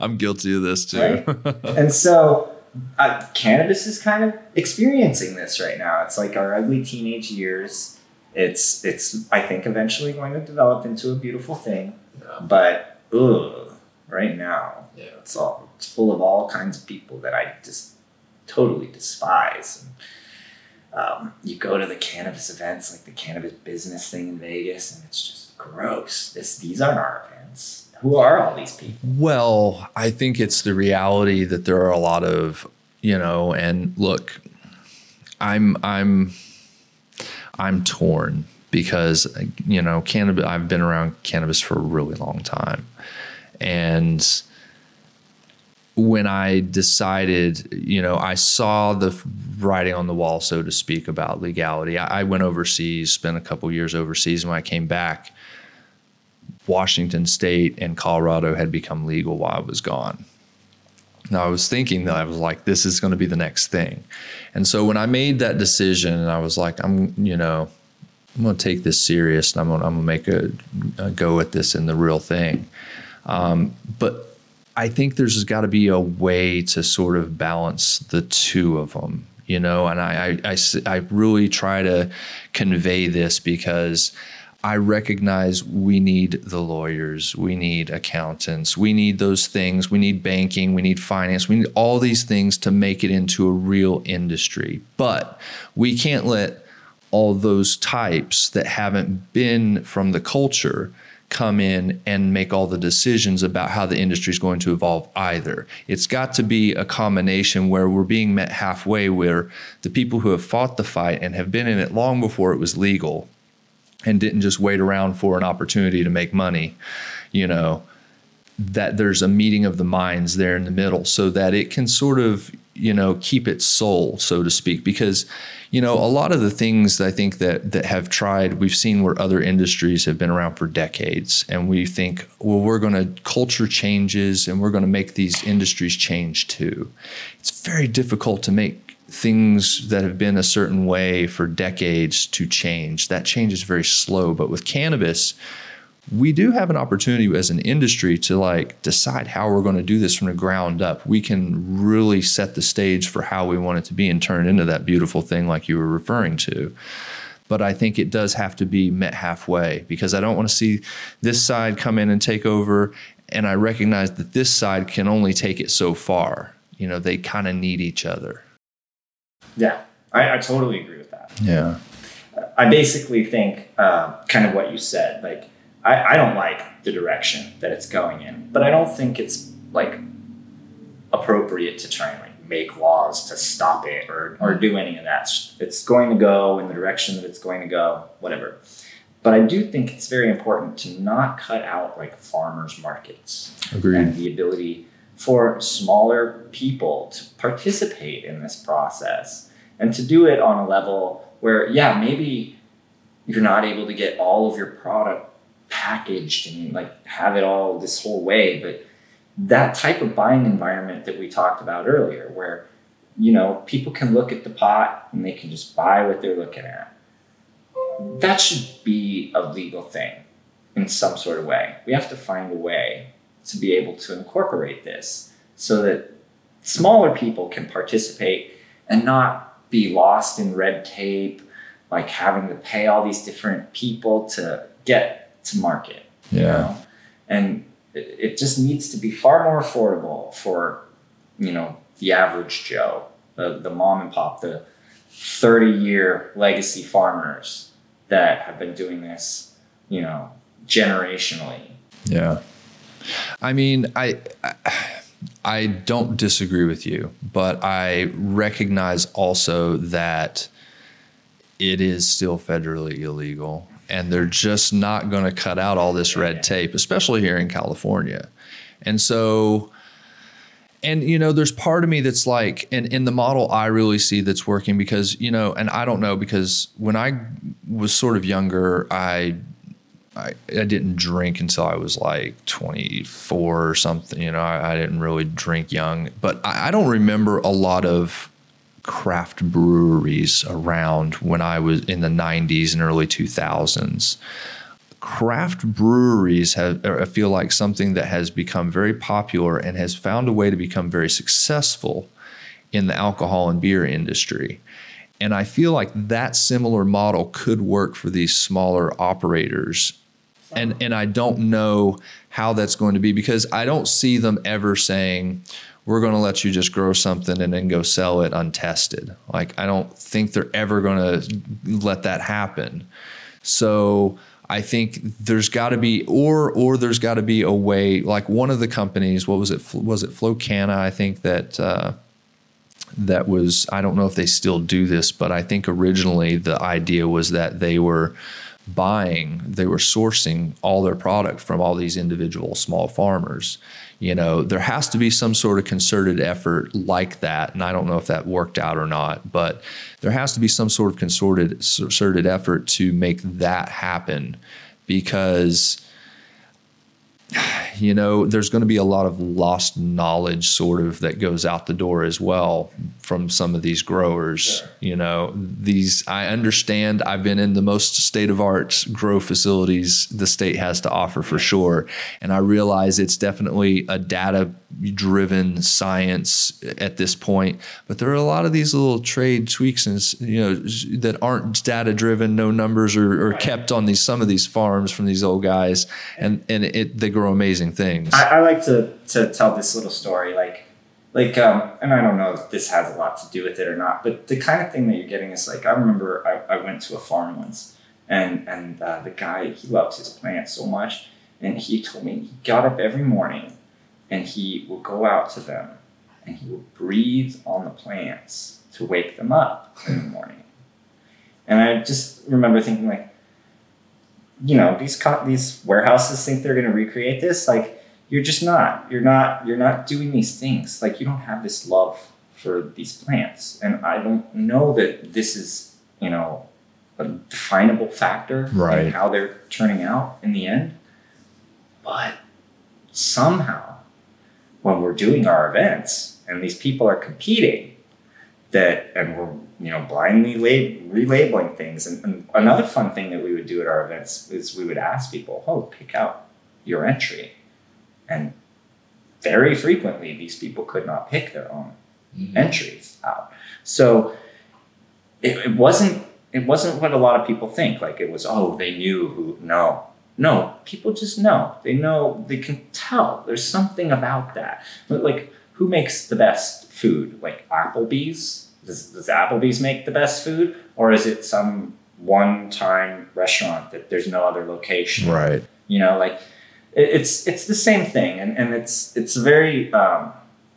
I'm guilty of this too. Right? and so uh, cannabis is kind of experiencing this right now. It's like our ugly teenage years. It's it's I think eventually going to develop into a beautiful thing. Yeah. But ugh, right now, yeah. it's all it's full of all kinds of people that I just totally despise. And, um, you go to the cannabis events, like the cannabis business thing in Vegas, and it's just gross. This, these aren't our events. Who are all these people? Well, I think it's the reality that there are a lot of, you know, and look, I'm, I'm, I'm torn because, you know, cannabis, I've been around cannabis for a really long time. And, when I decided, you know, I saw the writing on the wall, so to speak, about legality. I, I went overseas, spent a couple years overseas, and when I came back, Washington State and Colorado had become legal while I was gone. Now I was thinking that I was like, this is going to be the next thing. And so when I made that decision, and I was like, I'm, you know, I'm going to take this serious, and I'm going, to, I'm going to make a, a, go at this in the real thing. Um, but I think there's got to be a way to sort of balance the two of them, you know, and I, I, I, I really try to convey this because I recognize we need the lawyers, we need accountants, we need those things, we need banking, we need finance, we need all these things to make it into a real industry. But we can't let all those types that haven't been from the culture come in and make all the decisions about how the industry is going to evolve either. It's got to be a combination where we're being met halfway, where the people who have fought the fight and have been in it long before it was legal and didn't just wait around for an opportunity to make money, you know, that there's a meeting of the minds there in the middle so that it can sort of, you know, keep its soul, so to speak. Because you know, a lot of the things I think that that have tried, we've seen where other industries have been around for decades, and we think, well, we're going to culture changes, and we're going to make these industries change too. It's very difficult to make things that have been a certain way for decades to change. That change is very slow, but with cannabis we do have an opportunity as an industry to like decide how we're going to do this from the ground up. We can really set the stage for how we want it to be and turn into that beautiful thing like you were referring to. But I think it does have to be met halfway because I don't want to see this side come in and take over. And I recognize that this side can only take it so far. You know, they kind of need each other. Yeah, I, I, totally agree with that. Yeah. I basically think uh, kind of what you said, like, I, I don't like the direction that it's going in, but I don't think it's like appropriate to try and like make laws to stop it or, or do any of that. It's going to go in the direction that it's going to go, whatever. But I do think it's very important to not cut out like farmers markets Agreed. and the ability for smaller people to participate in this process and to do it on a level where, yeah, maybe you're not able to get all of your product packaged and like have it all this whole way. But that type of buying environment that we talked about earlier, where you know people can look at the pot and they can just buy what they're looking at, that should be a legal thing in some sort of way. We have to find a way to be able to incorporate this so that smaller people can participate and not be lost in red tape, like having to pay all these different people to get to market. Yeah. You know? And it, just needs to be far more affordable for, you know, the average Joe, the, the mom and pop, the 30 year legacy farmers that have been doing this, you know, generationally. Yeah. I mean, I, I don't disagree with you, but I recognize also that it is still federally illegal and they're just not going to cut out all this red tape, especially here in California. And so, and you know, there's part of me that's like, and in the model I really see that's working because you know, and I don't know because when I was sort of younger, I I, I didn't drink until I was like 24 or something. You know, I, I didn't really drink young, but I, I, don't remember a lot of craft breweries around when I was in the 90s and early 2000s. Craft breweries have, er, I feel like, something that has become very popular and has found a way to become very successful in the alcohol and beer industry. And I feel like that similar model could work for these smaller operators and and I don't know how that's going to be because I don't see them ever saying we're going to let you just grow something and then go sell it untested. Like I don't think they're ever going to let that happen. So I think there's got to be, or or there's got to be a way. Like one of the companies, what was it? Was it Flowkana? I think that uh, that was. I don't know if they still do this, but I think originally the idea was that they were buying, they were sourcing all their product from all these individual small farmers. You know, there has to be some sort of concerted effort like that. And I don't know if that worked out or not, but there has to be some sort of concerted, concerted effort to make that happen because you know, there's going to be a lot of lost knowledge sort of that goes out the door as well from some of these growers. Sure. You know, these, I understand I've been in the most state of art grow facilities the state has to offer for sure. And I realize it's definitely a data driven science at this point, but there are a lot of these little trade tweaks and, you know, that aren't data driven, no numbers are, are kept on these, some of these farms from these old guys. And, and it, they grow amazing things. I, I like to, to tell this little story. Like, like um, and I don't know if this has a lot to do with it or not, but the kind of thing that you're getting is like I remember I, I went to a farm once, and and uh, the guy he loved his plants so much, and he told me he got up every morning, and he would go out to them, and he would breathe on the plants to wake them up in the morning, and I just remember thinking like, you know, these co- these warehouses think they're going to recreate this, like you're just not. You're not you're not doing these things. Like you don't have this love for these plants. And i don't know that this is you know a definable factor right. in how they're turning out in the end. But somehow when we're doing our events and these people are competing that and we're you know blindly lab- relabeling things and, and another fun thing that we would do at our events is we would ask people oh pick out your entry and very frequently, these people could not pick their own mm-hmm. entries out. So it, it wasn't it wasn't what a lot of people think. Like it was, oh, they knew who. No, no, people just know. They know. They can tell. There's something about that. But like, who makes the best food? Like Applebee's. Does, does Applebee's make the best food, or is it some one-time restaurant that there's no other location? Right. You know, like it's it's the same thing, and, and it's it's very um,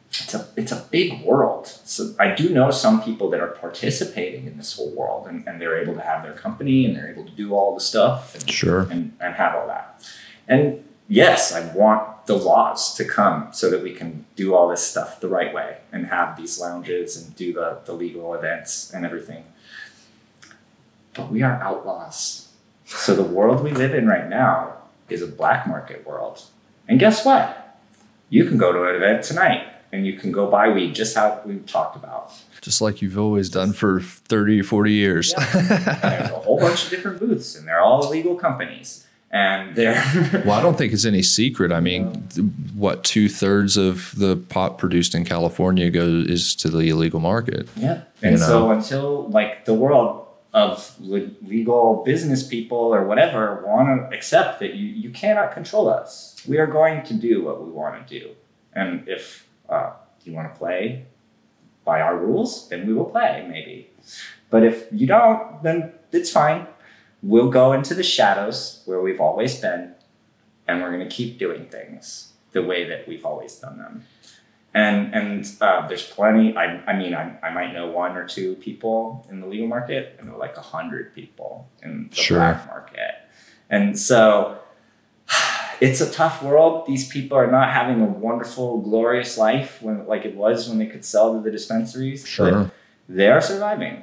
it's a it's a big world. So I do know some people that are participating in this whole world, and, and they're able to have their company, and they're able to do all the stuff, and, sure, and and have all that. And yes, I want the laws to come so that we can do all this stuff the right way and have these lounges and do the, the legal events and everything. But we are outlaws. So the world we live in right now is a black market world. And guess what? You can go to an event tonight and you can go buy weed just how we talked about. Just like you've always done for 30 40 years. Yeah. there's a whole bunch of different booths and they're all legal companies. And they're. well, I don't think it's any secret. I mean, what two thirds of the pot produced in California goes is to the illegal market. Yeah. And you know? so until like the world of legal business people or whatever want to accept that you, you cannot control us. We are going to do what we want to do. And if uh, you want to play by our rules, then we will play, maybe. But if you don't, then it's fine. We'll go into the shadows where we've always been, and we're going to keep doing things the way that we've always done them. and and uh, there's plenty. I, I mean, I, I might know one or two people in the legal market. I know like a hundred people in the Sure. black market, and so it's a tough world. These people are not having a wonderful, glorious life when like it was when they could sell to the dispensaries. but Sure. they are surviving.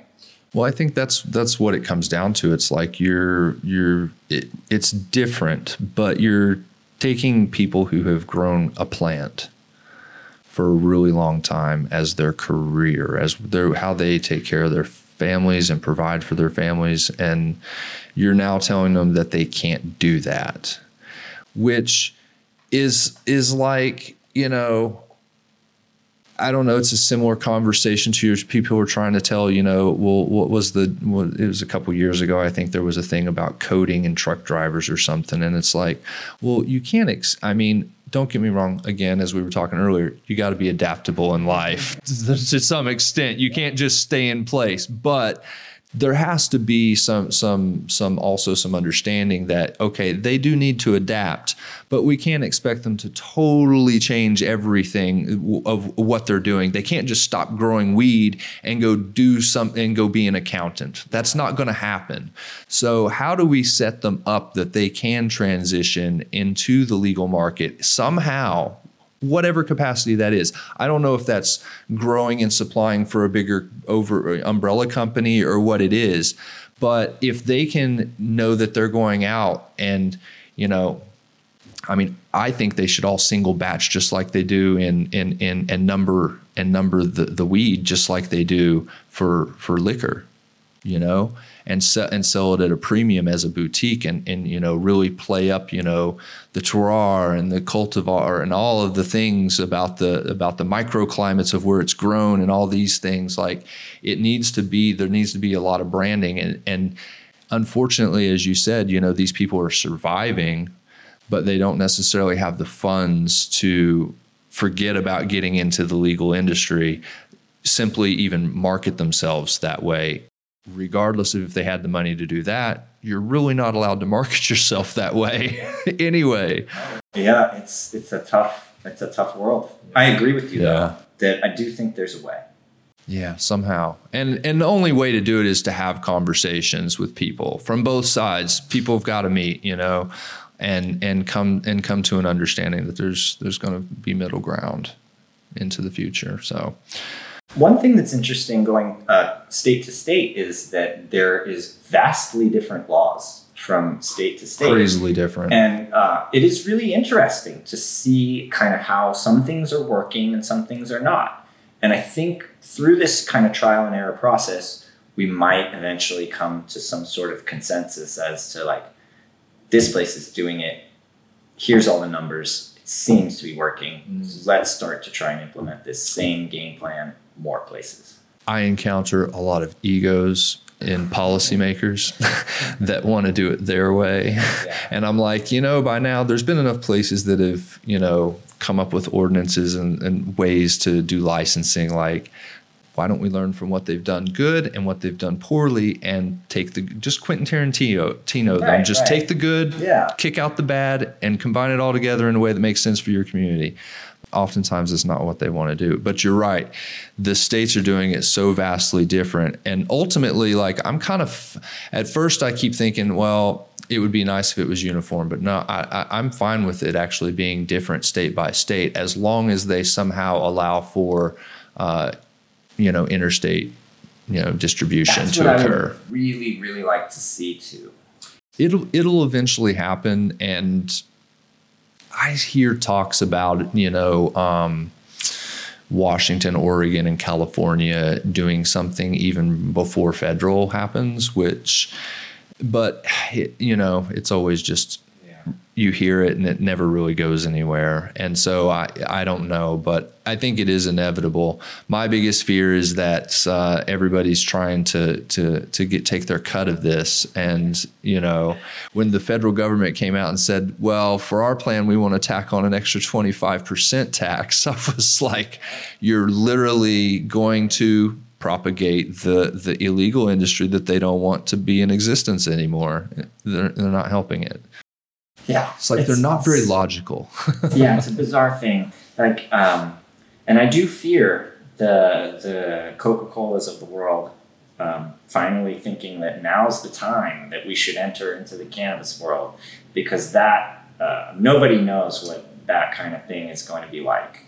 Well, I think that's that's what it comes down to. It's like you're you're it, it's different, but you're taking people who have grown a plant for a really long time as their career, as their how they take care of their families and provide for their families, and you're now telling them that they can't do that, which is is like you know I don't know. It's a similar conversation to your people were trying to tell, you know, well, what was the, well, it was a couple years ago. I think there was a thing about coding and truck drivers or something. And it's like, well, you can't, ex- I mean, don't get me wrong. Again, as we were talking earlier, you got to be adaptable in life to some extent. You can't just stay in place, but there has to be some some some also some understanding that okay they do need to adapt but we can't expect them to totally change everything of what they're doing. They can't just stop growing weed and go do something and go be an accountant. That's not going to happen. So how do we set them up that they can transition into the legal market somehow whatever capacity that is. I don't know if that's growing and supplying for a bigger over uh, umbrella company or what it is, but if they can know that they're going out and, you know, I mean, I think they should all single batch just like they do in in in and number and number the, the weed just like they do for for liquor, you know, and and sell it at a premium as a boutique and and you know really play up you know the terroir and the cultivar and all of the things about the about the microclimates of where it's grown and all these things. Like it needs to be there needs to be a lot of branding. And and unfortunately as you said you know these people are surviving but they don't necessarily have the funds to forget about getting into the legal industry simply even market themselves that way regardless of if they had the money to do that you're really not allowed to market yourself that way anyway Yeah, it's it's a tough it's a tough world. I agree with you Yeah. though that I do think there's a way. yeah somehow and and the only way to do it is to have conversations with people from both sides people have got to meet you know and and come and come to an understanding that there's there's going to be middle ground into the future so One thing that's interesting going uh, state to state is that there is vastly different laws from state to state. crazily different And uh, it is really interesting to see kind of how some things are working and some things are not. And I think through this kind of trial and error process, we might eventually come to some sort of consensus as to like, this place is doing it. Here's all the numbers. It seems to be working. So let's start to try and implement this same game plan more places. I encounter a lot of egos in policymakers that want to do it their way. And I'm like, you know, by now there's been enough places that have, you know, come up with ordinances and, and ways to do licensing. Like, why don't we learn from what they've done good and what they've done poorly and take the just Quentin Tarantino, Tino them, just right. take the good, Yeah. kick out the bad, and combine it all together in a way that makes sense for your community. Oftentimes, it's not what they want to do. But you're right. The states are doing it so vastly different. And ultimately, like, I'm kind of, at first, I keep thinking, well, it would be nice if it was uniform. But no, I, I, I'm fine with it actually being different state by state as long as they somehow allow for, uh, you know, interstate, you know, distribution That's to what I occur would really, really like to see too. it'll it'll eventually happen and i hear talks about you know um, washington oregon and california doing something even before federal happens which but you know it's always just. You hear it and it never really goes anywhere. And so I, I don't know, but I think it is inevitable. My biggest fear is that uh, everybody's trying to to to get take their cut of this. And you know, when the federal government came out and said, "Well, for our plan, we want to tack on an extra twenty five percent tax," I was like, "You're literally going to." propagate the the illegal industry that they don't want to be in existence anymore. They're, they're not helping it. Yeah. It's like they're not very logical. yeah, it's a bizarre thing. Like, um, and I do fear the the Coca Colas of the world um, finally thinking that now's the time that we should enter into the cannabis world because that uh, nobody knows what that kind of thing is going to be like.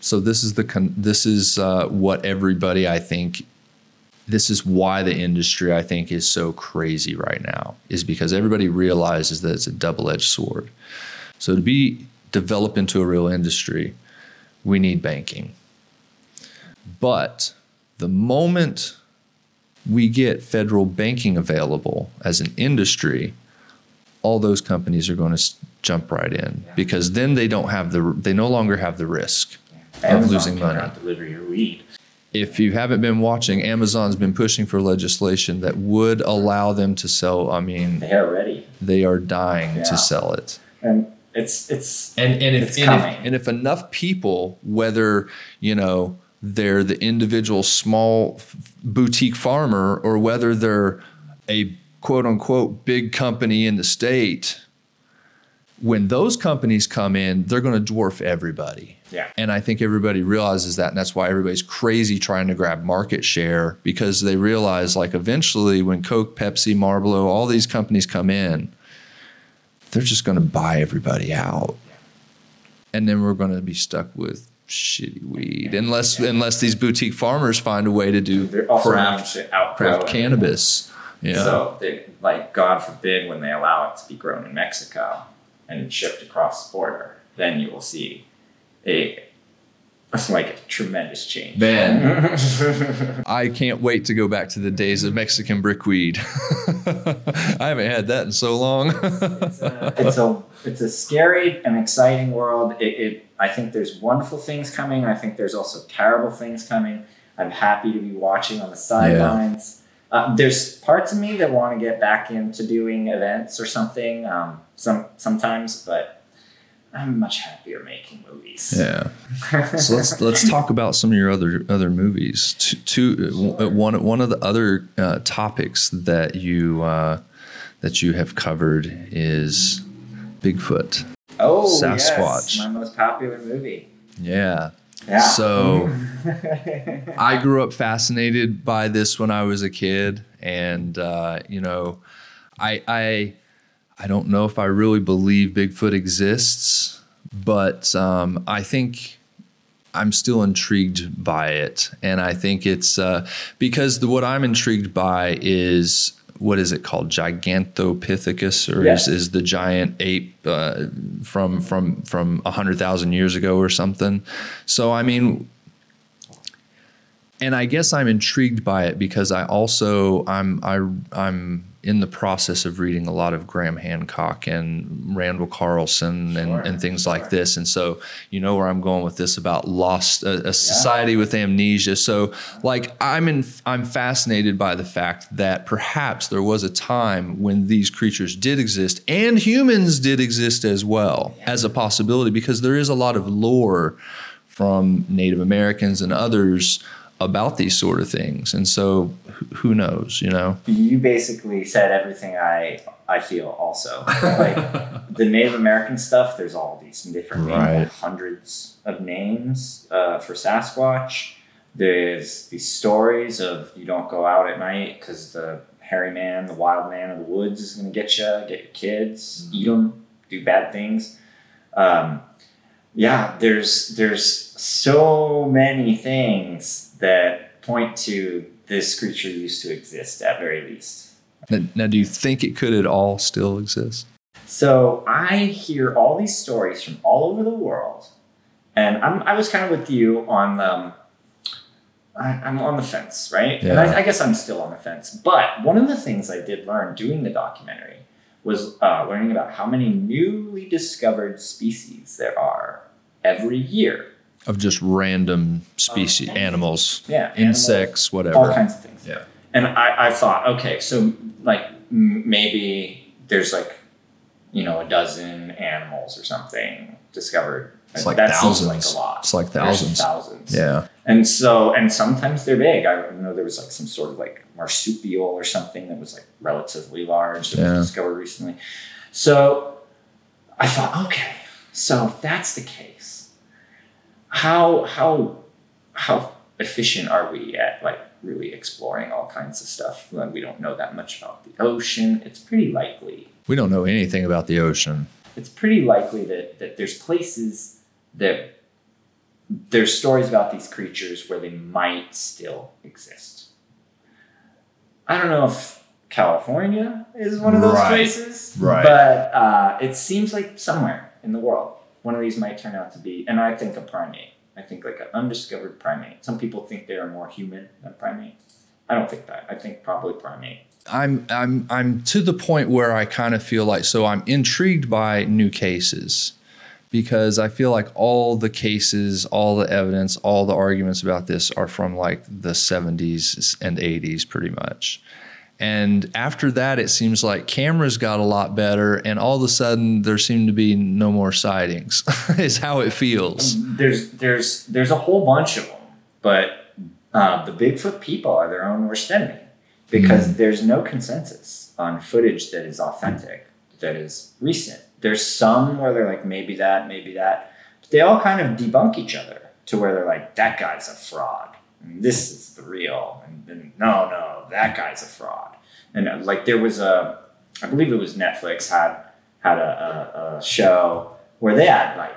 So this is the con- this is uh, what everybody I think this is why the industry I think is so crazy right now is because everybody realizes that it's a double-edged sword. So to be develop into a real industry, we need banking. But the moment we get federal banking available as an industry, all those companies are going to jump right in because then they don't have the they no longer have the risk Amazon of losing money. deliver your weed. If you haven't been watching, Amazon's been pushing for legislation that would allow them to sell. I mean, They are ready, they are dying Yeah. to sell it. and it's it's And and if, It's and if coming. and if enough people, whether you know they're the individual small boutique farmer or whether they're a quote unquote big company in the state, when those companies come in, they're going to dwarf everybody. yeah. And I think everybody realizes that. And that's why everybody's crazy trying to grab market share because they realize, like, eventually when Coke, Pepsi, Marlboro, all these companies come in, they're just going to buy everybody out. And then we're going to be stuck with shitty weed unless unless these boutique farmers find a way to do craft craft cannabis. Yeah. So, they, like, God forbid, when they allow it to be grown in Mexico and shipped across the border, then you will see a like a tremendous change. Man. I can't wait to go back to the days of Mexican brickweed. I haven't had that in so long. it's, a, it's a it's a scary and exciting world. It, it I think there's wonderful things coming. I think there's also terrible things coming. I'm happy to be watching on the sidelines. Uh, there's parts of me that want to get back into doing events or something. Um, some sometimes, but I'm much happier making movies. yeah. So let's let's talk about some of your other other movies. Two, two uh, one one of the other uh, topics that you uh, that you have covered is Bigfoot. Oh, Sasquatch. yes, my most popular movie. Yeah. Yeah. So I grew up fascinated by this when I was a kid, and uh, you know, I I I don't know if I really believe Bigfoot exists, but um, I think I'm still intrigued by it, and I think it's uh, because the, what I'm intrigued by is what is it called, Gigantopithecus, or Yes. is, is the giant ape uh, from from from a hundred thousand years ago or something? So I mean, and I guess I'm intrigued by it because I also I'm I I'm in the process of reading a lot of Graham Hancock and Randall Carlson and, Sure, and things sure. like this, and so you know where I'm going with this about lost uh, a, a society with amnesia. So like I'm in I'm fascinated by the fact that perhaps there was a time when these creatures did exist and humans did exist as well as a possibility because there is a lot of lore from Native Americans and others about these sort of things. And so who knows, you know? you basically said everything I I feel also. Like the Native American stuff, there's all these different names, Right. hundreds of names uh, for Sasquatch. There's these stories of you don't go out at night because the hairy man, the wild man of the woods, is going to get you, get your kids, eat them, do bad things. Um, yeah, there's there's so many things that point to this creature used to exist at very least. Now, now, do you think it could at all still exist? So I hear all these stories from all over the world, and I'm, I was kind of with you on the. um, I, I'm on the fence, right? And Yeah. I, I guess I'm still on the fence. But one of the things I did learn doing the documentary was uh, learning about how many newly discovered species there are every year. Of just random species, Um, animals, Yeah, insects, all whatever. All kinds of things. Yeah. And I, I thought, okay, so like m- maybe there's like, you know, a dozen animals or something discovered. It's like that seems thousands. like a lot. It's like There's thousands. thousands. Yeah. And so, and sometimes they're big. I know there was like some sort of like marsupial or something that was like relatively large that Yeah. was discovered recently. So I thought, okay, so if that's the case, how how how efficient are we at like really exploring all kinds of stuff when we don't know that much about the ocean? It's pretty likely. We don't know anything about the ocean. It's pretty likely that that there's places that there's stories about these creatures where they might still exist. I don't know if California is one of those Right. places, Right. But uh, it seems like somewhere in the world, one of these might turn out to be, and I think a primate. I think like an undiscovered primate. Some people think they are more human than primate. I don't think that. I think probably primate. I'm I'm I'm to the point where I kind of feel like so I'm intrigued by new cases because I feel like all the cases, all the evidence, all the arguments about this are from like the 70s and 80s pretty much. And after that it seems like cameras got a lot better and all of a sudden there seem to be no more sightings. is how it feels. There's there's there's a whole bunch of them, but uh, the Bigfoot people are their own worst enemy because there's no consensus on footage that is authentic, that is recent. There's some where they're like maybe that, maybe that, but they all kind of debunk each other to where they're like that guy's a fraud, and this is the real, and then no, no, that guy's a fraud, and uh, like there was a, I believe it was Netflix had had a, a, a show where they had like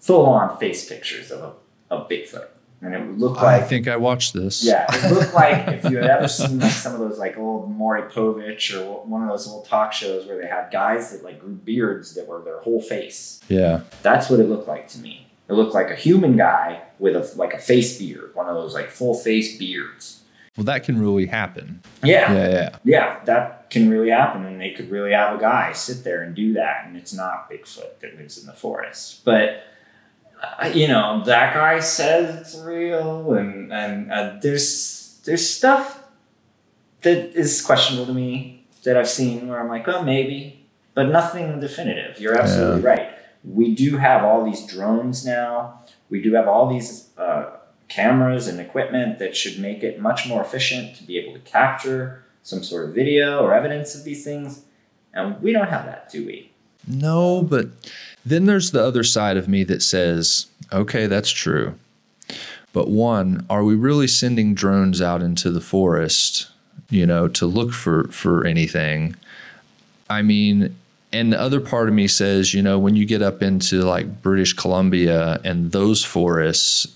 full on face pictures of a, of Bigfoot. And it would look like I think I watched this. yeah, it looked like if you had ever seen like some of those like old Maury Povich or one of those old talk shows where they had guys that like grew beards that were their whole face. Yeah. That's what it looked like to me. It looked like a human guy with a like a face beard, one of those like full face beards. Well that can really happen. Yeah, Yeah, yeah. yeah, that can really happen, and they could really have a guy sit there and do that, and it's not Bigfoot that lives in the forest, but uh, you know that guy says it's real, and and uh, there's there's stuff that is questionable to me that I've seen where I'm like, oh, maybe, but nothing definitive. You're absolutely right. We do have all these drones now. We do have all these uh, cameras and equipment that should make it much more efficient to be able to capture some sort of video or evidence of these things. And we don't have that, do we? No, but then there's the other side of me that says, okay, that's true. But one, are we really sending drones out into the forest, you know, to look for for anything? I mean, and the other part of me says, you know, when you get up into like British Columbia and those forests,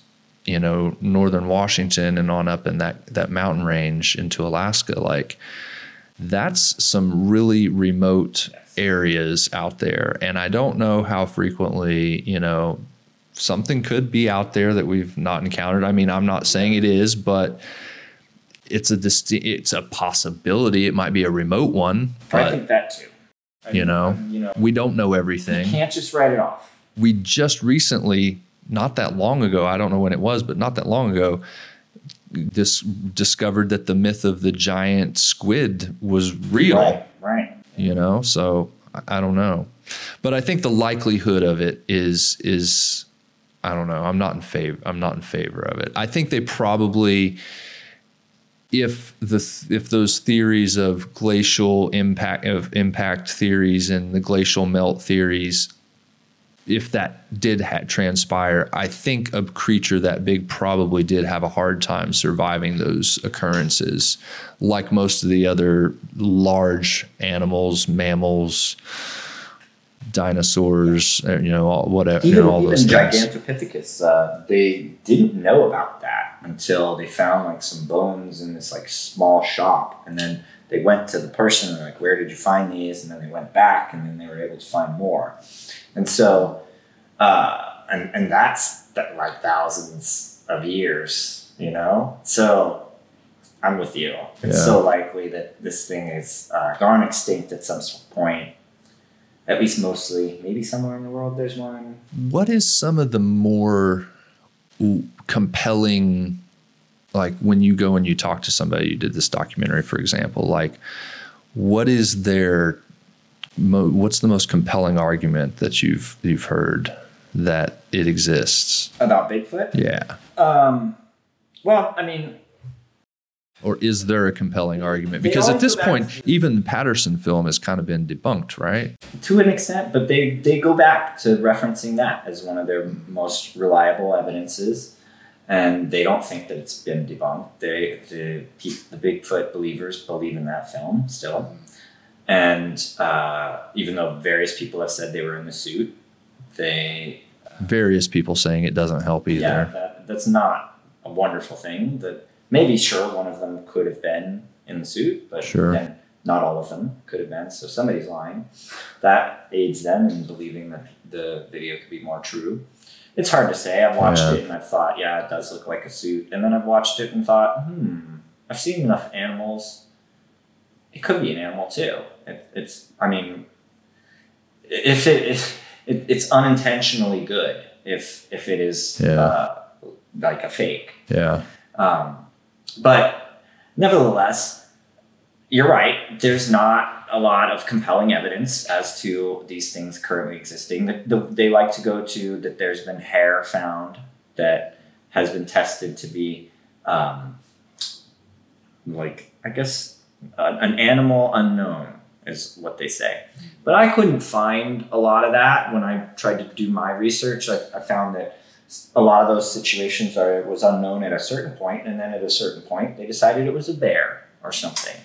you know, northern Washington and on up in that that mountain range into Alaska, like that's some really remote areas out there. And i don't know how frequently you know something could be out there that we've not encountered. I mean i'm not saying it is but it's a it's a possibility. It might be a remote one I think that too. You know? you know, we don't know you everything can't just write it off. we just recently not that long ago i don't know when it was but not that long ago this discovered that the myth of the giant squid was real. Right, right. you know so I- i don't know. But i think the likelihood of it is is i don't know i'm not in favor i'm not in favor of it. I think they probably if the if those theories of glacial impact of impact theories and the glacial melt theories if that did ha- transpire, I think a creature that big probably did have a hard time surviving those occurrences, like most of the other large animals, mammals, dinosaurs, uh, you know, all, whatever, you Even, know, all even those. Gigantopithecus, uh, they didn't know about that until they found like some bones in this like small shop, and then they went to the person and like, "Where did you find these?" And then they went back, and then they were able to find more. And so, uh, and and that's that like thousands of years, you know. So I'm with you. It's Yeah. so likely that this thing is uh, gone extinct at some point. At least mostly, maybe somewhere in the world there's one. What is some of the more compelling, like when you go and you talk to somebody, you did this documentary, for example, like what is their, mo- what's the most compelling argument that you've you've heard that it exists? About Bigfoot? Yeah, Um, well, I mean, Or is there a compelling argument? Because at this point, to- even the Patterson film has kind of been debunked, right? to an extent, but they, they go back to referencing that as one of their most reliable evidences, and they don't think that it's been debunked. They the the Bigfoot believers believe in that film still, and uh, even though various people have said they were in the suit, they Various people saying it doesn't help either. yeah that, that's not a wonderful thing. That maybe sure one of them could have been in the suit, but Sure. then not all of them could have been. So somebody's lying. That aids them in believing that the video could be more true. It's hard to say. I've watched Yeah. it and I've thought, yeah, it does look like a suit. And then I've watched it and thought, hmm, I've seen enough animals. It could be an animal too. It, it's, I mean, if it, if it, it's unintentionally good, if if it is Yeah. uh, like a fake. Yeah. Um, but nevertheless, you're right. There's not a lot of compelling evidence as to these things currently existing. The, the, they like to go to that there's been hair found that has been tested to be um, like, I guess, uh, an animal unknown is what they say. But I couldn't find a lot of that when I tried to do my research. I, I found that a lot of those situations are it was unknown at a certain point, and then at a certain point they decided it was a bear or something.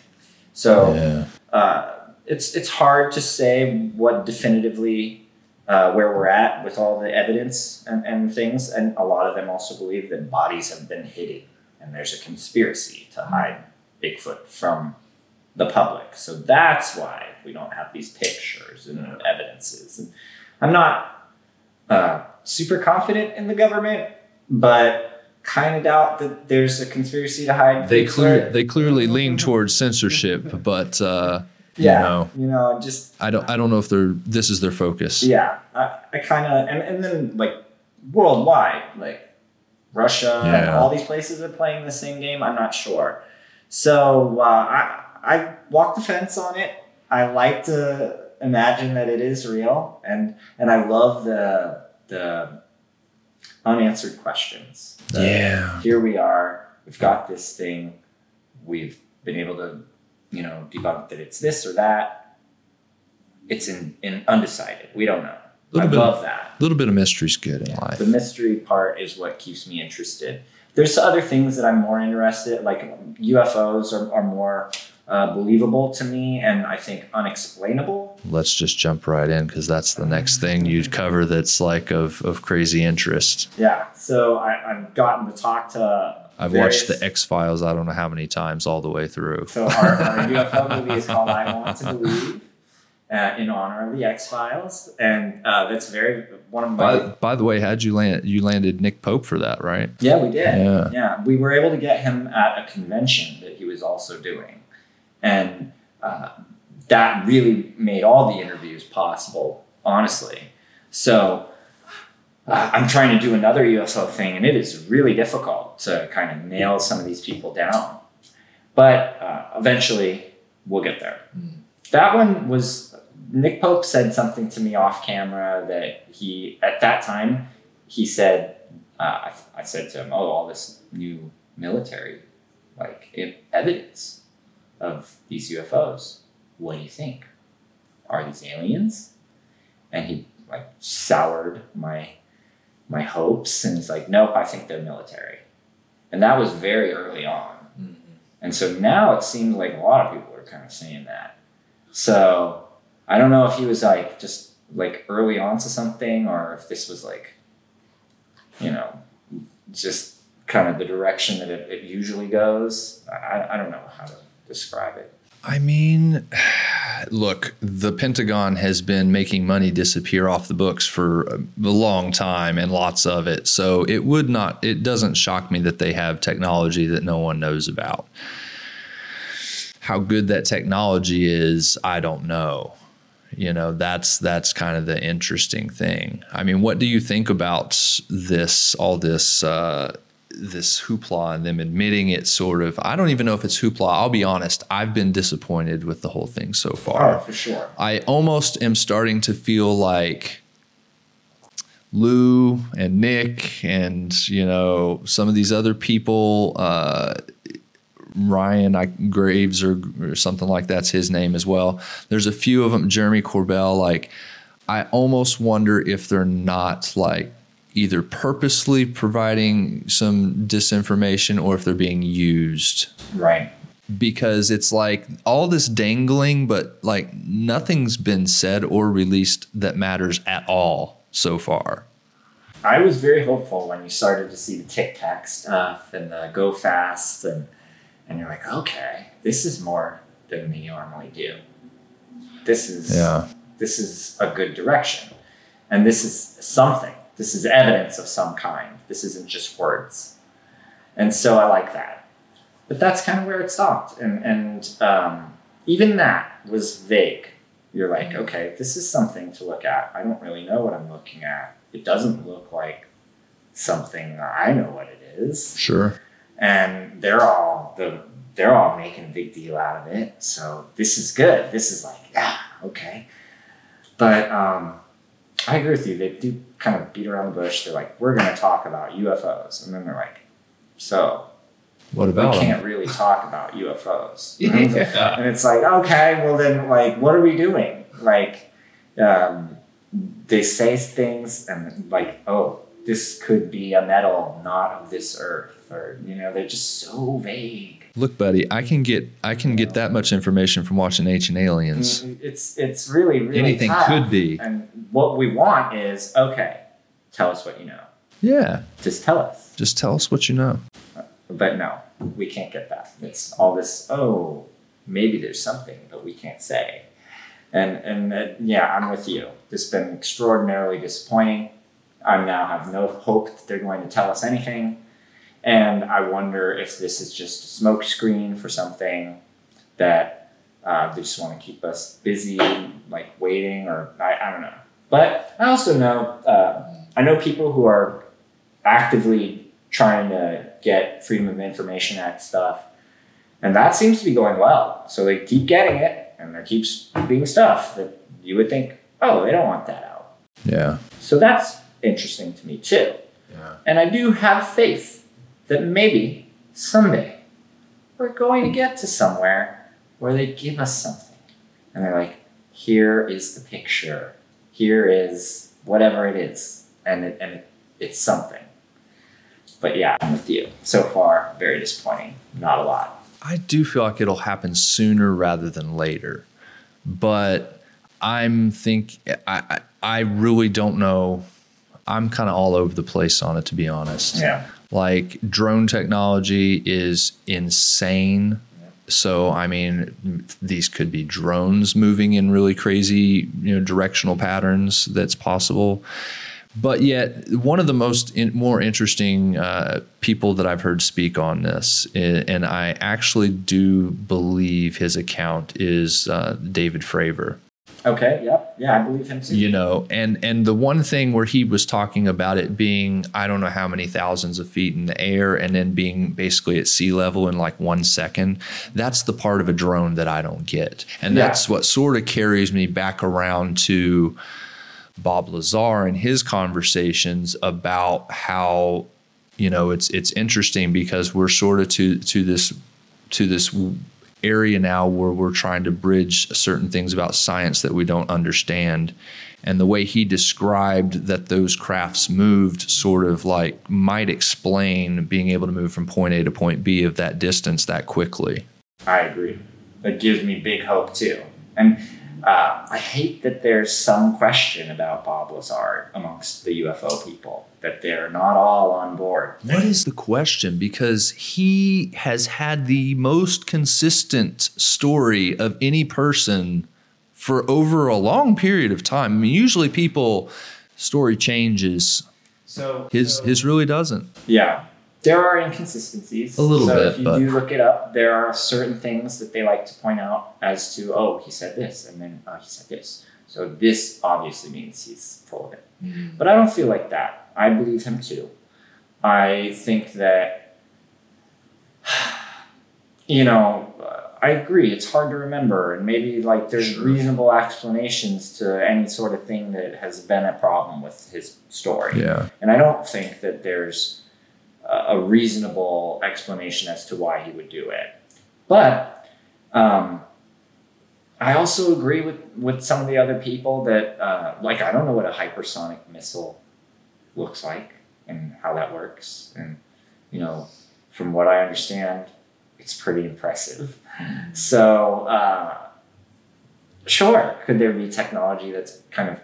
So Yeah. uh, it's it's hard to say what definitively uh, where we're at with all the evidence and, and things. And a lot of them also believe that bodies have been hidden, and there's a conspiracy to hide Bigfoot from the public. So that's why we don't have these pictures and evidences. And I'm not uh, super confident in the government, but kind of doubt that there's a conspiracy to hide. They clear they clearly lean towards censorship, but uh, yeah, you know, you know, just I don't I don't know if they're this is their focus. yeah. I, I kind of and, and then like worldwide, like Russia Yeah. all these places are playing the same game. I'm not sure. So uh, I I walk the fence on it. I like to imagine that it is real, and and I love the the unanswered questions. The- Yeah. here we are. We've got this thing. We've been able to, you know, debunk that it's this or that. It's in, in undecided. We don't know. Little I bit- love that. A little bit of mystery's good in life. The mystery part is what keeps me interested. There's other things that I'm more interested. Like UFOs are, are more uh, believable to me, and I think unexplainable. Let's just jump right in because that's the next thing you'd cover that's like of of crazy interest. Yeah. So I, I've gotten to talk to. I've various- watched the X Files I don't know how many times all the way through. So our, our UFO movie is called I Want to Believe, uh, in honor of the X Files, and uh, that's very one of my. By, by the way, how'd you land? You landed Nick Pope for that, right? yeah, we did. Yeah. Yeah, we were able to get him at a convention that he was also doing, and uh, that really made all the interviews possible. Honestly, so. Uh, I'm trying to do another UFO thing, and it is really difficult to kind of nail some of these people down. But uh, eventually, we'll get there. That one was Nick Pope said something to me off camera that he at that time he said uh, I, I said to him, "Oh, all this new military like evidence of these UFOs. What do you think? Are these aliens?" And he like soured my my hopes, and he's like, "Nope, I think they're military." And that was very early on. Mm-hmm. And so now it seems like a lot of people are kind of saying that. So I don't know if he was like just like early on to something or if this was like, you know, just kind of the direction that it, it usually goes. I, I don't know how to describe it. I mean, look, the Pentagon has been making money disappear off the books for a long time and lots of it. So it would not, it doesn't shock me that they have technology that no one knows about. How good that technology is, I don't know. You know, that's that's kind of the interesting thing. I mean, what do you think about this all this uh this hoopla and them admitting it sort of I don't even know if it's hoopla. I'll be honest, I've been disappointed with the whole thing so far. Oh, for sure. I almost am starting to feel like Lou and Nick and you know some of these other people uh, Ryan I, Graves or, or something like that's his name as well. There's a few of them. Jeremy Corbell. Like, I almost wonder if they're not like either purposely providing some disinformation or if they're being used Right. because it's like all this dangling, but like nothing's been said or released that matters at all so far. I was very hopeful when you started to see the Tic Tac stuff and the Go Fast, and and you're like, okay, this is more than we normally do. This is this is a good direction, and this is something. This is evidence of some kind. This isn't just words, and so I like that. But that's kind of where it stopped, and and um, even that was vague. You're like, okay, this is something to look at. I don't really know what I'm looking at it doesn't look like something I know what it is. Sure. And they're all the they're all making a big deal out of it. So this is good. This is like, yeah, okay. But um, I agree with you. They do kind of beat around the bush. They're like, we're going to talk about UFOs, and then they're like, so What we about 'em? can't really talk about UFOs. Yeah. And it's like, okay, well then, like, what are we doing? Like, um, they say things and like, oh, this could be a metal not of this earth, or you know, they're just so vague. Look, buddy, I can get I can get that much information from watching Ancient Aliens. It's it's really really Anything tough. could be. And what we want is, okay, tell us what you know. Yeah. Just tell us. Just tell us what you know. But no, we can't get that. It's all this. Oh, maybe there's something, but we can't say. And and uh, yeah, I'm with you. This has been extraordinarily disappointing. I now have no hope that they're going to tell us anything, and I wonder if this is just a smokescreen for something that uh, they just want to keep us busy, like waiting, or I, I don't know. But I also know uh, I know people who are actively trying to get Freedom of Information Act stuff, and that seems to be going well. So they keep getting it, and there keeps being stuff that you would think, oh, they don't want that out. Yeah. So that's interesting to me too. Yeah. And I do have faith that maybe someday we're going to get to somewhere where they give us something. And they're like, here is the picture. Here is whatever it is. And, it, and it, it's something. But yeah, I'm with you. So far, very disappointing. Not a lot. I do feel like it'll happen sooner rather than later. But I'm think I I, I really don't know. I'm kind of all over the place on it to be honest. Yeah. Like drone technology is insane. So I mean, these could be drones moving in really crazy, you know, directional patterns. That's possible. But yet, one of the most in, more interesting uh, people that I've heard speak on this, and I actually do believe his account is uh, David Fravor Okay. Yep. Yeah, I believe him too. you know and and the one thing where he was talking about it being i don't know how many thousands of feet in the air and then being basically at sea level in like one second that's the part of a drone that i don't get and Yeah. that's what sort of carries me back around to bob lazar and his conversations about how you know it's it's interesting because we're sort of to to this to this area now where we're trying to bridge certain things about science that we don't understand. And the way he described that those crafts moved sort of like might explain being able to move from point A to point B of that distance that quickly. I agree. That gives me big hope too. And uh, I hate that there's some question about Bob Lazar amongst the UFO people, that they're not all on board. What is the question? Because he has had the most consistent story of any person for over a long period of time. I mean, usually people story changes. So His his really doesn't. yeah, there are inconsistencies. A little so bit, If you but- do look it up, there are certain things that they like to point out as to, oh, he said this, and then oh, he said this. So this obviously means he's full of it. But I don't feel like that. I believe him too. I think that, you know, uh, I agree. It's hard to remember, and maybe like there's Sure. reasonable explanations to any sort of thing that has been a problem with his story. Yeah. And I don't think that there's a reasonable explanation as to why he would do it. But um, I also agree with, with some of the other people that, uh, like, I don't know what a hypersonic missile looks like and how that works. And, you know, from what I understand, it's pretty impressive. So, uh, sure, could there be technology that's kind of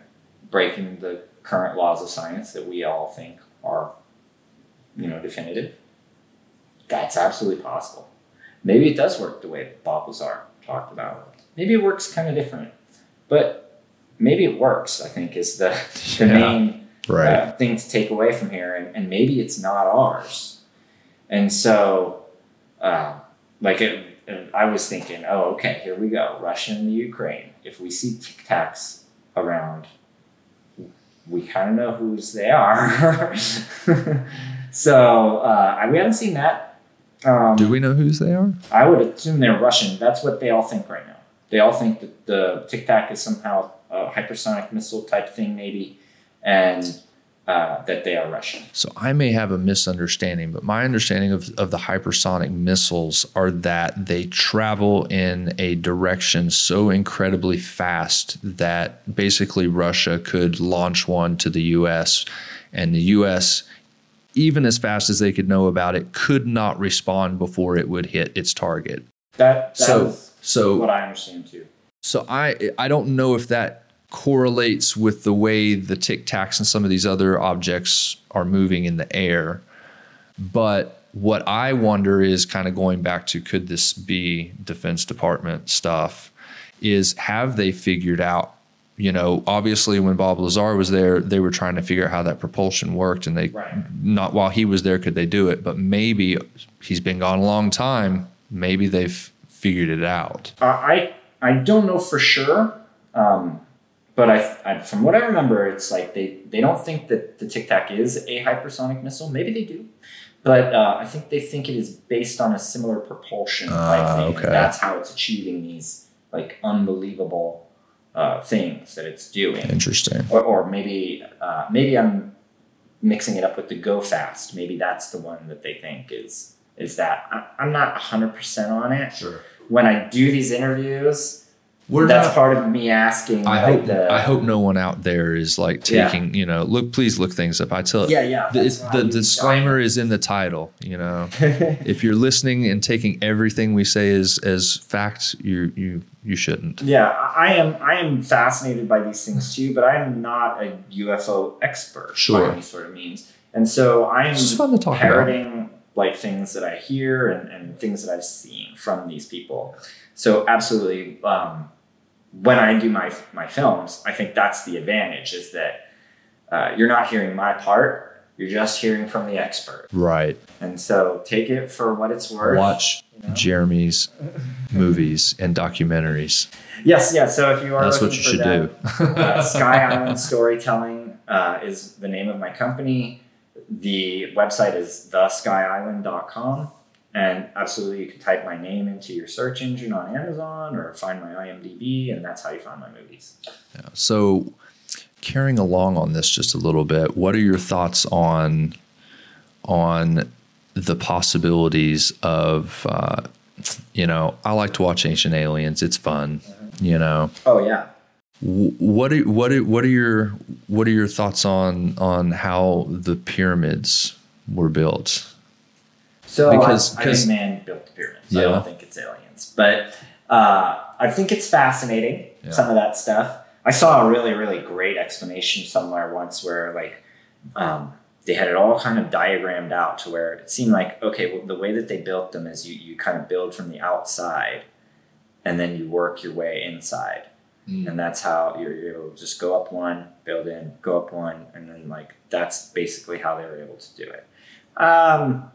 breaking the current laws of science that we all think are, you know, definitive? That's absolutely possible. Maybe it does work the way Bob Lazar talked about. Maybe it works kind of different, but maybe it works. I think is the the Yeah. main Right. uh, thing to take away from here, and, and maybe it's not ours. And so, uh, like, it, and I was thinking, oh, okay, here we go, Russia and the Ukraine. If we see Tic Tacs around, we kind of know whose they are. so uh, we haven't seen that. Um, Do we know whose they are? I would assume they're Russian. That's what they all think right now. They all think that the Tic Tac is somehow a hypersonic missile type thing, maybe, and uh, that they are Russian. So I may have a misunderstanding, but my understanding of, of the hypersonic missiles are that they travel in a direction so incredibly fast that basically Russia could launch one to the US and the US even as fast as they could know about it could not respond before it would hit its target. That, that So- So what I understand too. so I I don't know if that correlates with the way the Tic Tacs and some of these other objects are moving in the air. But what I wonder is kind of going back to could this be Defense Department stuff? Is have they figured out? You know, obviously when Bob Lazar was there, they were trying to figure out how that propulsion worked, and they Right. not while he was there could they do it. But maybe he's been gone a long time. Maybe they've figured it out. Uh, I I don't know for sure, um, but I, I from what I remember, it's like they they don't think that the Tic Tac is a hypersonic missile. Maybe they do, but uh, I think they think it is based on a similar propulsion thing. okay. That's how it's achieving these like unbelievable uh, things that it's doing. Interesting. Or, or maybe uh, maybe I'm mixing it up with the Go Fast. Maybe that's the one that they think is is that. I, I'm not hundred percent on it. Sure. When I do these interviews, We're that's not. part of me asking. I like hope. the, I hope no one out there is like Yeah. taking. You know, look. Please look things up. I tell. Yeah, yeah. The, that's the disclaimer is in the title. You know, if you're listening and taking everything we say as as fact, you you you shouldn't. yeah, I am. I am fascinated by these things too, but I am not a UFO expert Sure. by any sort of means, and so I am just fun to talk about. parroting like things that I hear and, and things that I've seen from these people. So absolutely, um, when I do my my films, I think that's the advantage is that uh, you're not hearing my part; you're just hearing from the expert. Right. And so take it for what it's worth. Watch you know? Jeremy's movies and documentaries. Yes, yes. So if you are That's what you should that, do. uh, Sky Island Storytelling uh, is the name of my company. The website is theskyisland.com. And absolutely, you can type my name into your search engine on Amazon or find my IMDb, and that's how you find my movies. So, carrying along on this just a little bit, what are your thoughts on on the possibilities of uh, you know? I like to watch Ancient Aliens. It's fun. You know, Oh, yeah. What are what are what are your what are your thoughts on on how the pyramids were built? So Because- I, I think man built the pyramids. I don't think it's aliens, but uh, I think it's fascinating. Yeah. Some of that stuff. I saw a really really great explanation somewhere once where like um, they had it all kind of diagrammed out to where it seemed like okay, well the way that they built them is you you kind of build from the outside, and then you work your way inside. And that's how you're you're able to just go up one, build in, go up one, and then like that's basically how they were able to do it. Um,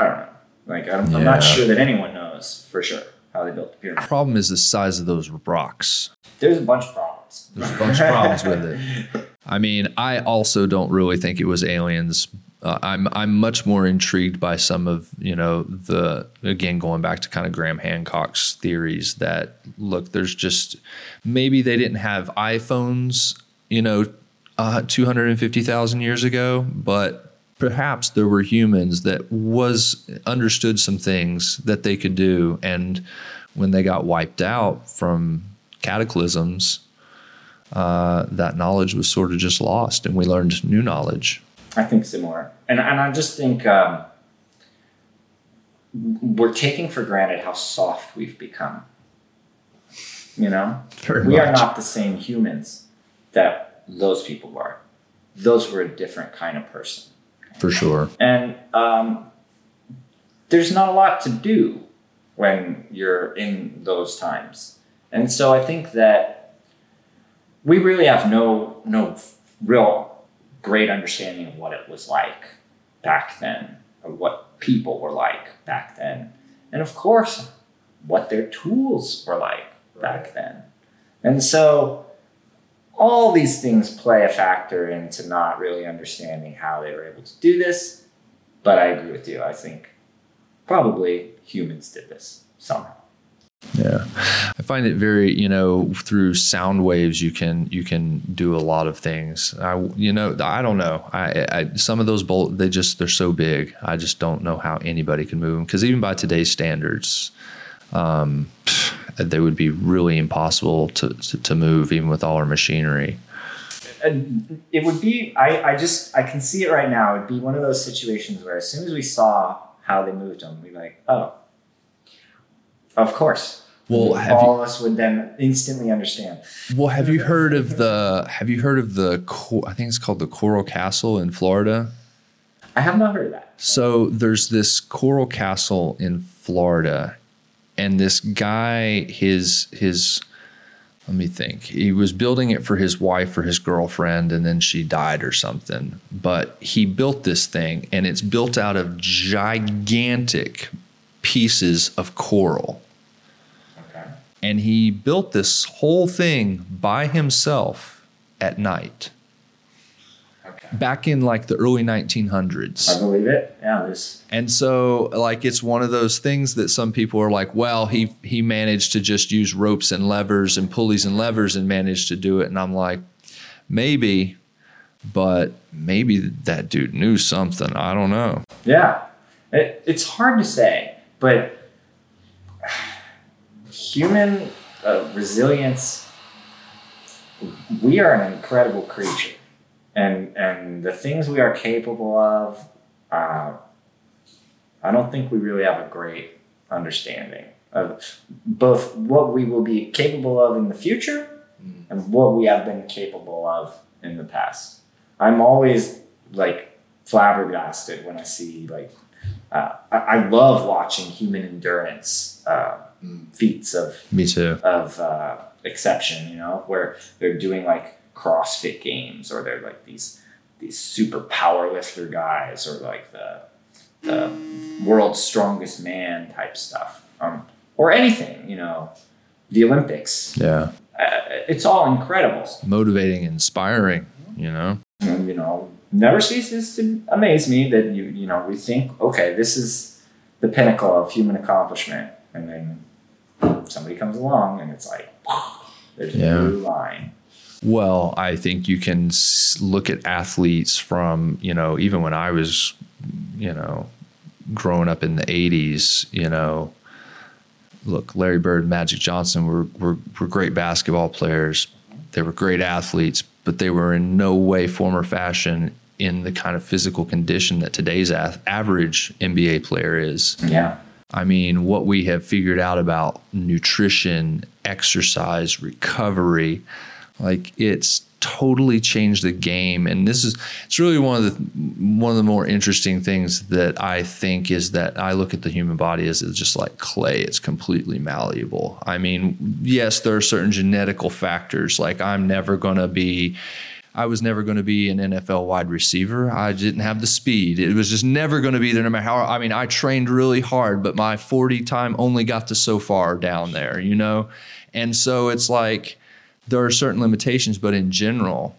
I don't know. Like I'm, I'm not sure that anyone knows for sure how they built the pyramid. The problem is the size of those rocks. There's a bunch of problems. There's a bunch of problems with it. I mean, I also don't really think it was aliens. Uh, I'm I'm much more intrigued by some of you know the again going back to kind of Graham Hancock's theories that look there's just maybe they didn't have iPhones you know uh, 250,000 years ago, but perhaps there were humans that was understood some things that they could do and when they got wiped out from cataclysms uh, that knowledge was sort of just lost and we learned new knowledge I think similar, and and I just think um, we're taking for granted how soft we've become. You know, Very we are not the same humans that those people were. Those were a different kind of person, for sure and um, there's not a lot to do when you're in those times. And so I think that we really have no no real great understanding of what it was like back then, or what people were like back then, and of course, what their tools were like back then. And so all these things play a factor into not really understanding how they were able to do this. But I agree with you. I think probably humans did this somehow. Yeah, I find it very you know through sound waves you can you can do a lot of things. I you know I don't know. I, I some of those bolt they just they're so big. I just don't know how anybody can move them because even by today's standards, um, they would be really impossible to, to to move even with all our machinery. And it would be I, I just I can see it right now. It'd be one of those situations where as soon as we saw how they moved them, we'd be like, oh, of course. Well, have all of us would then instantly understand. Well, have you heard of the have you heard of the I think it's called the Coral Castle in Florida? I have not heard of that. So there's this coral castle in Florida, and this guy, his his, let me think. He was building it for his wife or his girlfriend, and then she died or something. But he built this thing, and it's built out of gigantic pieces of coral. And he built this whole thing by himself at night Okay. back in like the early 1900s. I 1900s. believe it. Yeah, there's And so like it's one of those things that some people are like, well, he he managed to just use ropes and levers and pulleys and levers and managed to do it and I'm like, maybe but maybe that dude knew something. I don't know. Yeah, it, it's hard to say, but human uh, resilience, we are an incredible creature, and and the things we are capable of, uh, I don't think we really have a great understanding of both what we will be capable of in the future and what we have been capable of in the past. I'm always like flabbergasted when I see like uh, I, I love watching human endurance uh, feats of Me too. of uh, exception. You know, where they're doing like CrossFit games or they're like these these super power lifter guys or like the the world's strongest man type stuff um, or anything. You know, the Olympics. Yeah. Uh, it's all incredible. Motivating, inspiring, you know. And, you know, never ceases to amaze me that you you know we think okay this is the pinnacle of human accomplishment, and then somebody comes along and it's like there's a Yeah. new line. Well, I think you can look at athletes from, you know, even when I was, you know, growing up in the 80s, you know, look, Larry Bird, Magic Johnson were, were, were great basketball players. They were great athletes, but they were in no way, form, or fashion in the kind of physical condition that today's average NBA player is. Yeah, I mean, what we have figured out about nutrition, exercise, recovery, like it's totally changed the game. And this is it's really one of the one of the more interesting things that I think is that I look at the human body as it's just like clay. It's completely malleable. I mean, yes, there are certain genetical factors. Like I'm never gonna be I was never going to be an NFL wide receiver. I didn't have the speed. It was just never going to be there no matter how. I mean, I trained really hard, but my 40 time only got to so far down there, you know? And so it's like there are certain limitations, but in general,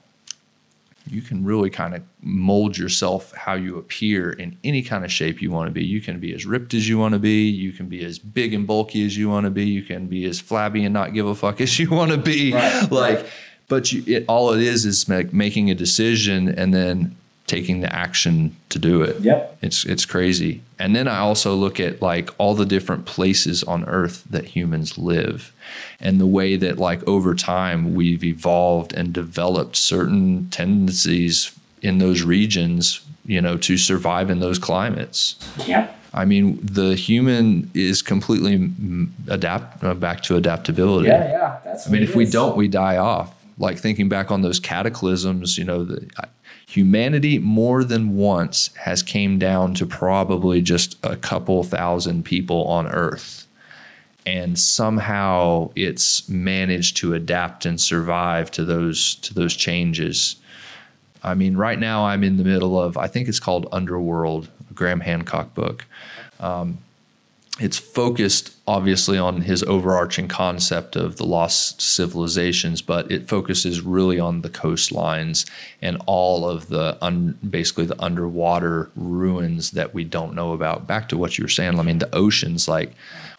you can really kind of mold yourself how you appear in any kind of shape you want to be. You can be as ripped as you want to be. You can be as big and bulky as you want to be. You can be as flabby and not give a fuck as you want to be. Right, like, right. But you, it, all it is is like making a decision and then taking the action to do it. Yep. It's it's crazy. And then I also look at like all the different places on earth that humans live and the way that like over time we've evolved and developed certain tendencies in those regions, you know, to survive in those climates. Yep. I mean, the human is completely adapt uh, back to adaptability. Yeah, yeah. That's I mean, if it we don't, we die off. Like thinking back on those cataclysms, you know, the, I- humanity more than once has came down to probably just a couple thousand people on Earth, and somehow it's managed to adapt and survive to those to those changes. I mean, right now I'm in the middle of I think it's called Underworld, Graham Hancock book um, it's focused obviously on his overarching concept of the lost civilizations, but it focuses really on the coastlines and all of the un, basically the underwater ruins that we don't know about. Back to what you were saying, I mean, the oceans, like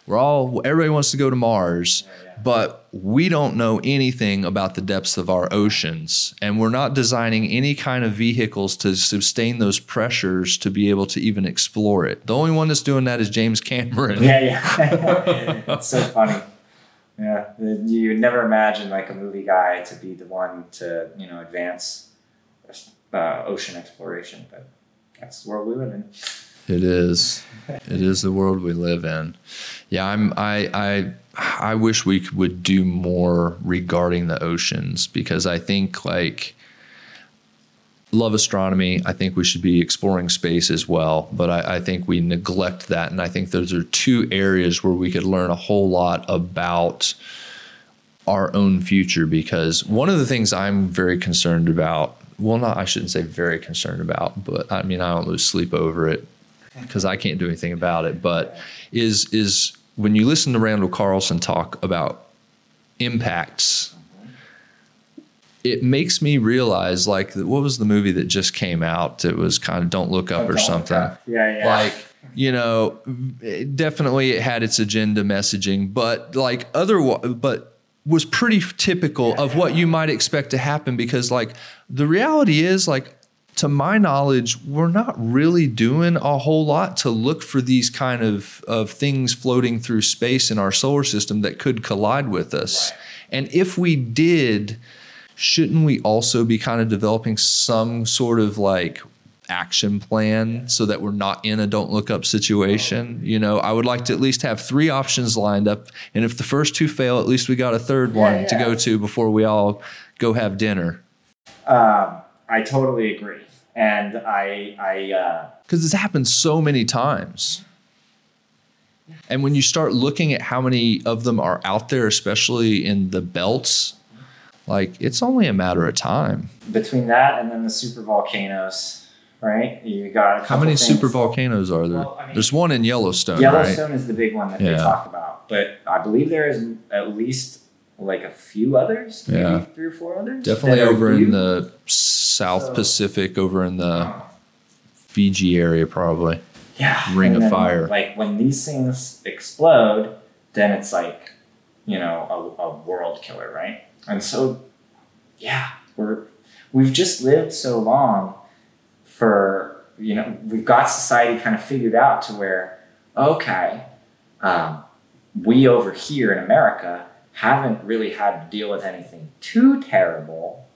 we're all everybody wants to go to Mars, but we don't know anything about the depths of our oceans, and we're not designing any kind of vehicles to sustain those pressures to be able to even explore it. The only one that's doing that is James Cameron. Yeah, yeah. it's so funny. Yeah, you would never imagine like a movie guy to be the one to you know advance uh, ocean exploration, but that's the world we live in. It is. It is the world we live in. Yeah, I'm. I. I. I wish we would do more regarding the oceans because I think like love astronomy. I think we should be exploring space as well, but I, I think we neglect that, and I think those are two areas where we could learn a whole lot about our own future because one of the things I'm very concerned about, well, not, I shouldn't say very concerned about, but I mean, I don't lose sleep over it because I can't do anything about it, but is, is when you listen to Randall Carlson talk about impacts, it makes me realize like, what was the movie that just came out? It was kind of Don't Look Up or something Yeah, yeah. like you know it- definitely it had its agenda messaging but like other but was pretty typical of what you might expect to happen because like the reality is like to my knowledge we're not really doing a whole lot to look for these kind of of things floating through space in our solar system that could collide with us. And if we did shouldn't we also be kind of developing some sort of like action plan so that we're not in a don't look up situation? You know i would like to at least have three options lined up and if the first two fail at least we got a third one to yeah. go to before we all go have dinner. Um, I totally agree, and I, I, uh, because it's happened so many times and when you start looking at how many of them are out there especially in the belts like it's only a matter of time between that and then the super volcanoes, right? You got a how many things. super volcanoes are there Well, I mean- there's one in yellowstone, Yellowstone is the big one that they talk about, but I believe there is at least like a few others, maybe Yeah. three or four others. definitely over in the south So- pacific over in the fiji area probably yeah, Ring of then, Fire. Like when these things explode, then it's like you know a, a world killer, right? And so, yeah, we're we've just lived so long for you know we've got society kind of figured out to where okay, um, we over here in America haven't really had to deal with anything too terrible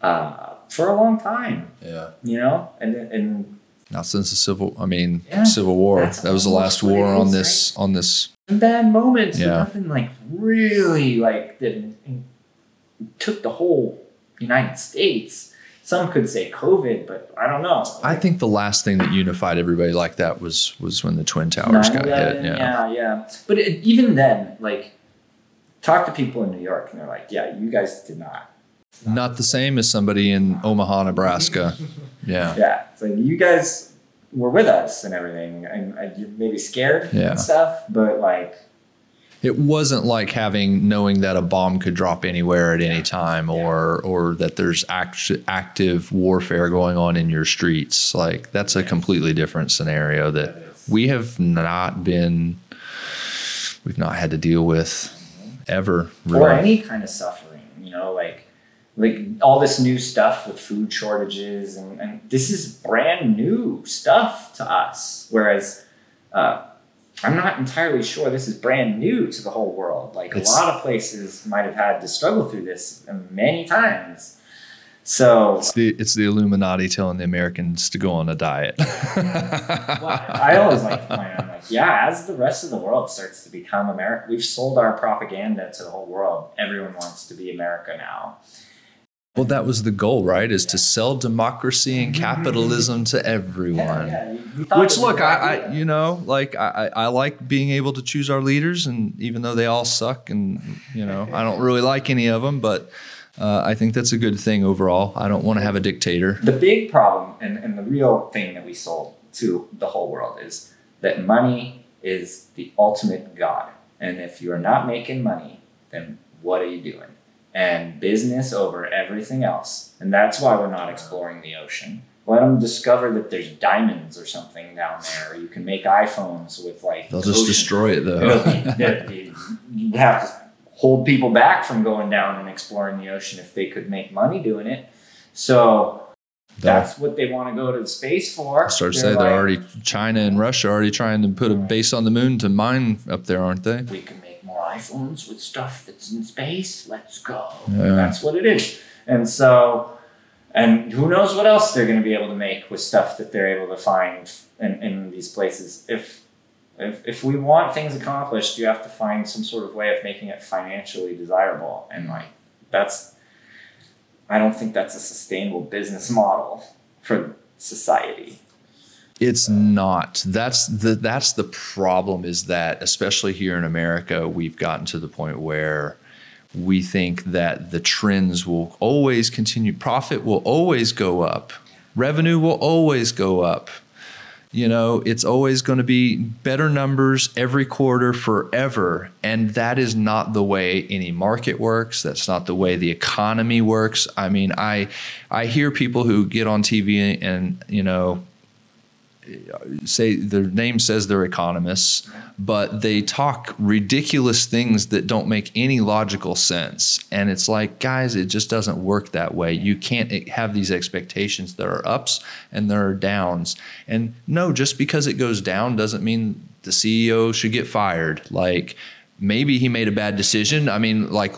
uh, for a long time, yeah you know, and and not since the civil i mean Yeah, civil war that was the last war on is, this on this bad moments, but Yeah. nothing like really like that took the whole United States. Some could say COVID, but I don't know. i think the last thing that unified everybody like that was was when the twin towers got hit yeah yeah, yeah. But it, even then, like, talk to people in New York, and they're like, "Yeah, you guys did not." Not the same as somebody in omaha nebraska. Yeah. Yeah, it's like you guys were with us and everything, and, you're maybe scared Yeah. and stuff, but like, it wasn't like having knowing that a bomb could drop anywhere at any time or or that there's act, active warfare going on in your streets. Like that's a completely different scenario that we have not been we've not had to deal with mm-hmm. ever or any kind of suffering, you know, like like all this new stuff with food shortages and, and this is brand new stuff to us whereas uh, i'm not entirely sure this is brand new to the whole world like It's- a lot of places might have had to struggle through this many times so It's the it's the Illuminati telling the Americans to go on a diet. well, I always like to point out, like, yeah, as the rest of the world starts to become America, we've sold our propaganda to the whole world. Everyone wants to be America now. Well, that was the goal, right? Is to sell democracy and capitalism to everyone. Yeah, yeah, we thought Which it was a look, I, I you know, like I, I like being able to choose our leaders, and even though they all suck, and you know, I don't really like any of them, but uh, I think that's a good thing overall. I don't want to have a dictator. the big problem and, and the real thing that we sold to the whole world is that money is the ultimate god. And if you're not making money, then what are you doing? And business over everything else. And that's why we're not exploring the ocean. Let them discover that there's diamonds or something down there. Or you can make iPhones with like. They'll the just ocean. destroy it, though. you have to hold people back from going down and exploring the ocean if they could make money doing it. So that's what they want to go to the space for. I started to They're say they're already China and Russia are already trying to put a base on the moon to mine up there, aren't they? We can more iPhones with stuff that's in space. Let's go. Yeah. That's what it is. And so, and who knows what else they're going to be able to make with stuff that they're able to find in, in these places. If, if if we want things accomplished, you have to find some sort of way of making it financially desirable. And like that's, I don't think that's a sustainable business model for society. It's not. That's the that's the problem is that especially here in America, we've gotten to the point where we think that the trends will always continue. Profit will always go up. Revenue will always go up. You know, it's always going to be better numbers every quarter forever. And that is not the way any market works. That's not the way the economy works. I mean, I I hear people who get on TV and, you know, say their name says they're economists, but they talk ridiculous things that don't make any logical sense. And it's like, guys, it just doesn't work that way. You can't have these expectations. There are ups and there are downs. And no, just because it goes down doesn't mean the CEO should get fired. Like, maybe he made a bad decision. I mean, like,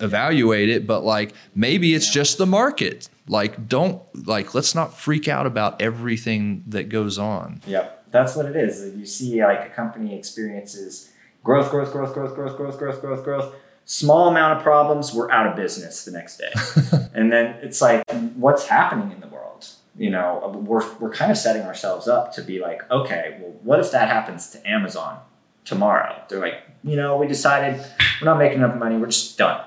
evaluate it, but like, maybe it's just the market. Like, don't, like, let's not freak out about everything that goes on. Yep, that's what it is. You see, like a company experiences growth, growth, growth, growth, growth, growth, growth, growth, growth. Small amount of problems, we're out of business the next day, and then it's like, what's happening in the world? You know, we're we're kind of setting ourselves up to be like, okay, well, what if that happens to Amazon tomorrow? They're like, you know, we decided we're not making enough money, we're just done.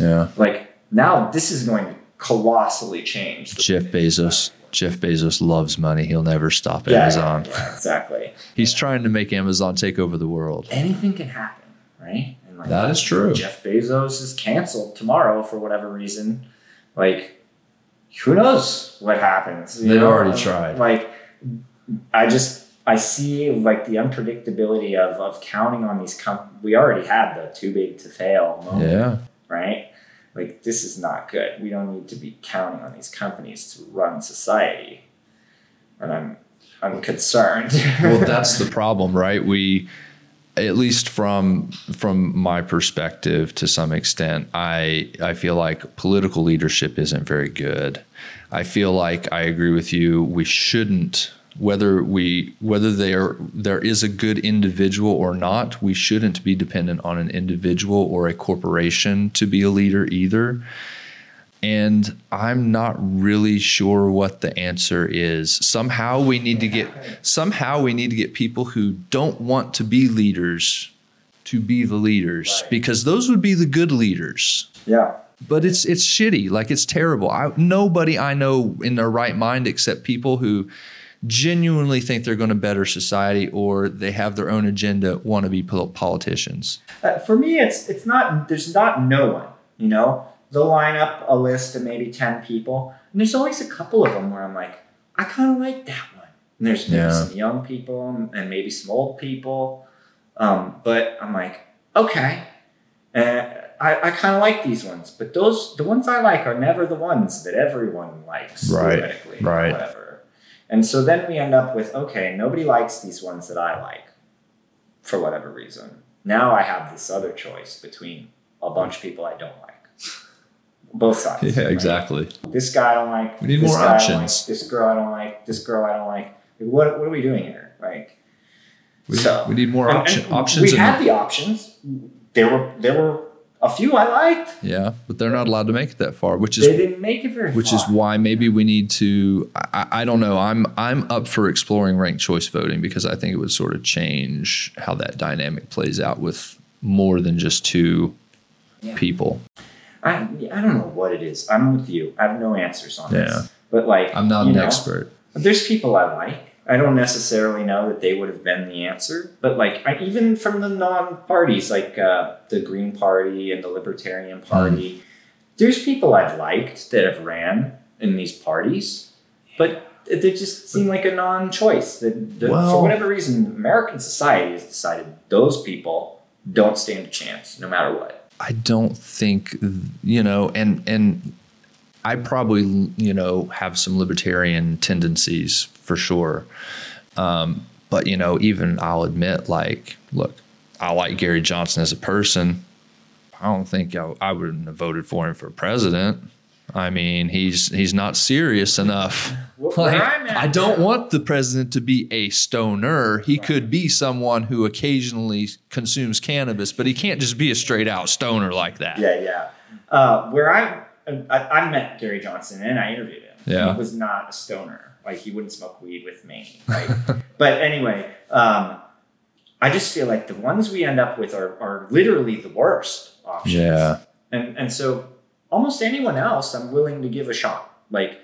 Yeah. Like now, this is going to colossally changed. Jeff Bezos. Jeff Bezos loves money. He'll never stop Yeah, Amazon. yeah, exactly. He's trying to make Amazon take over the world. anything can happen, right? And like That is true. Jeff Bezos is canceled tomorrow for whatever reason. Like, who knows what happens? They've know? already tried. Like, I just I see like the unpredictability of of counting on these com- We already had the too big to fail moment, Yeah. right? Like, this is not good. We don't need to be counting on these companies to run society, and I'm I'm concerned. well that's the problem right we at least from from my perspective to some extent i i feel like political leadership isn't very good i feel like i agree with you we shouldn't whether we whether there there is a good individual or not we shouldn't be dependent on an individual or a corporation to be a leader either and I'm not really sure what the answer is. Somehow we need to get somehow we need to get people who don't want to be leaders to be the leaders because those would be the good leaders. yeah. But it's it's shitty, like it's terrible. I, nobody I know in their right mind except people who genuinely think they're going to better society or they have their own agenda want to be politicians. Uh, for me, it's it's not. There's not no one. You know, they'll line up a list of maybe ten people, and there's always a couple of them where I'm like, I kind of like that one. And there's maybe Yeah. some young people and maybe some old people, um, but I'm like, okay. I, I kind of like these ones, but those the ones I like are never the ones that everyone likes Right, theoretically, right. whatever. And so then we end up with okay, nobody likes these ones that I like for whatever reason. Now I have this other choice between a bunch of people I don't like. Both sides. Yeah, right? exactly. This guy I don't like. We need this more options. like, this girl I don't like. This girl I don't like. What, what are we doing here? Like, We, So- we need more option, and options. We had the- the options. There were there were a few I liked. yeah, but they're not allowed to make it that far, which is They didn't make it very which far. is why maybe we need to I, I don't know i'm i'm up for exploring ranked choice voting because i think it would sort of change how that dynamic plays out with more than just two Yeah. people I, I don't know what it is. I'm with you. I have no answers on Yeah. this. But like i'm not an know, expert There's people I like. I don't necessarily know that they would have been the answer, but like I, even from the non-parties, like uh, the Green Party and the Libertarian Hmm. Party, there's people I've liked that have ran in these parties, but they just seem like a non-choice. That, that Well- for whatever reason, American society has decided those people don't stand a chance, no matter what. i don't think you know and and i probably you know have some libertarian tendencies for sure um, but you know even i'll admit like look i like gary johnson as a person I don't think I, I wouldn't have voted for him for president. I mean, he's he's not serious enough. Like, I don't want the president to be a stoner. He could be someone who occasionally consumes cannabis, but he can't just be a straight out stoner like that. Yeah, yeah. Uh, where I, I I met Gary Johnson and I interviewed him. Yeah. he was not a stoner. Like he wouldn't smoke weed with me. Right. but anyway, um, I just feel like the ones we end up with are are literally the worst options. Yeah. And and so almost anyone else, I'm willing to give a shot. Like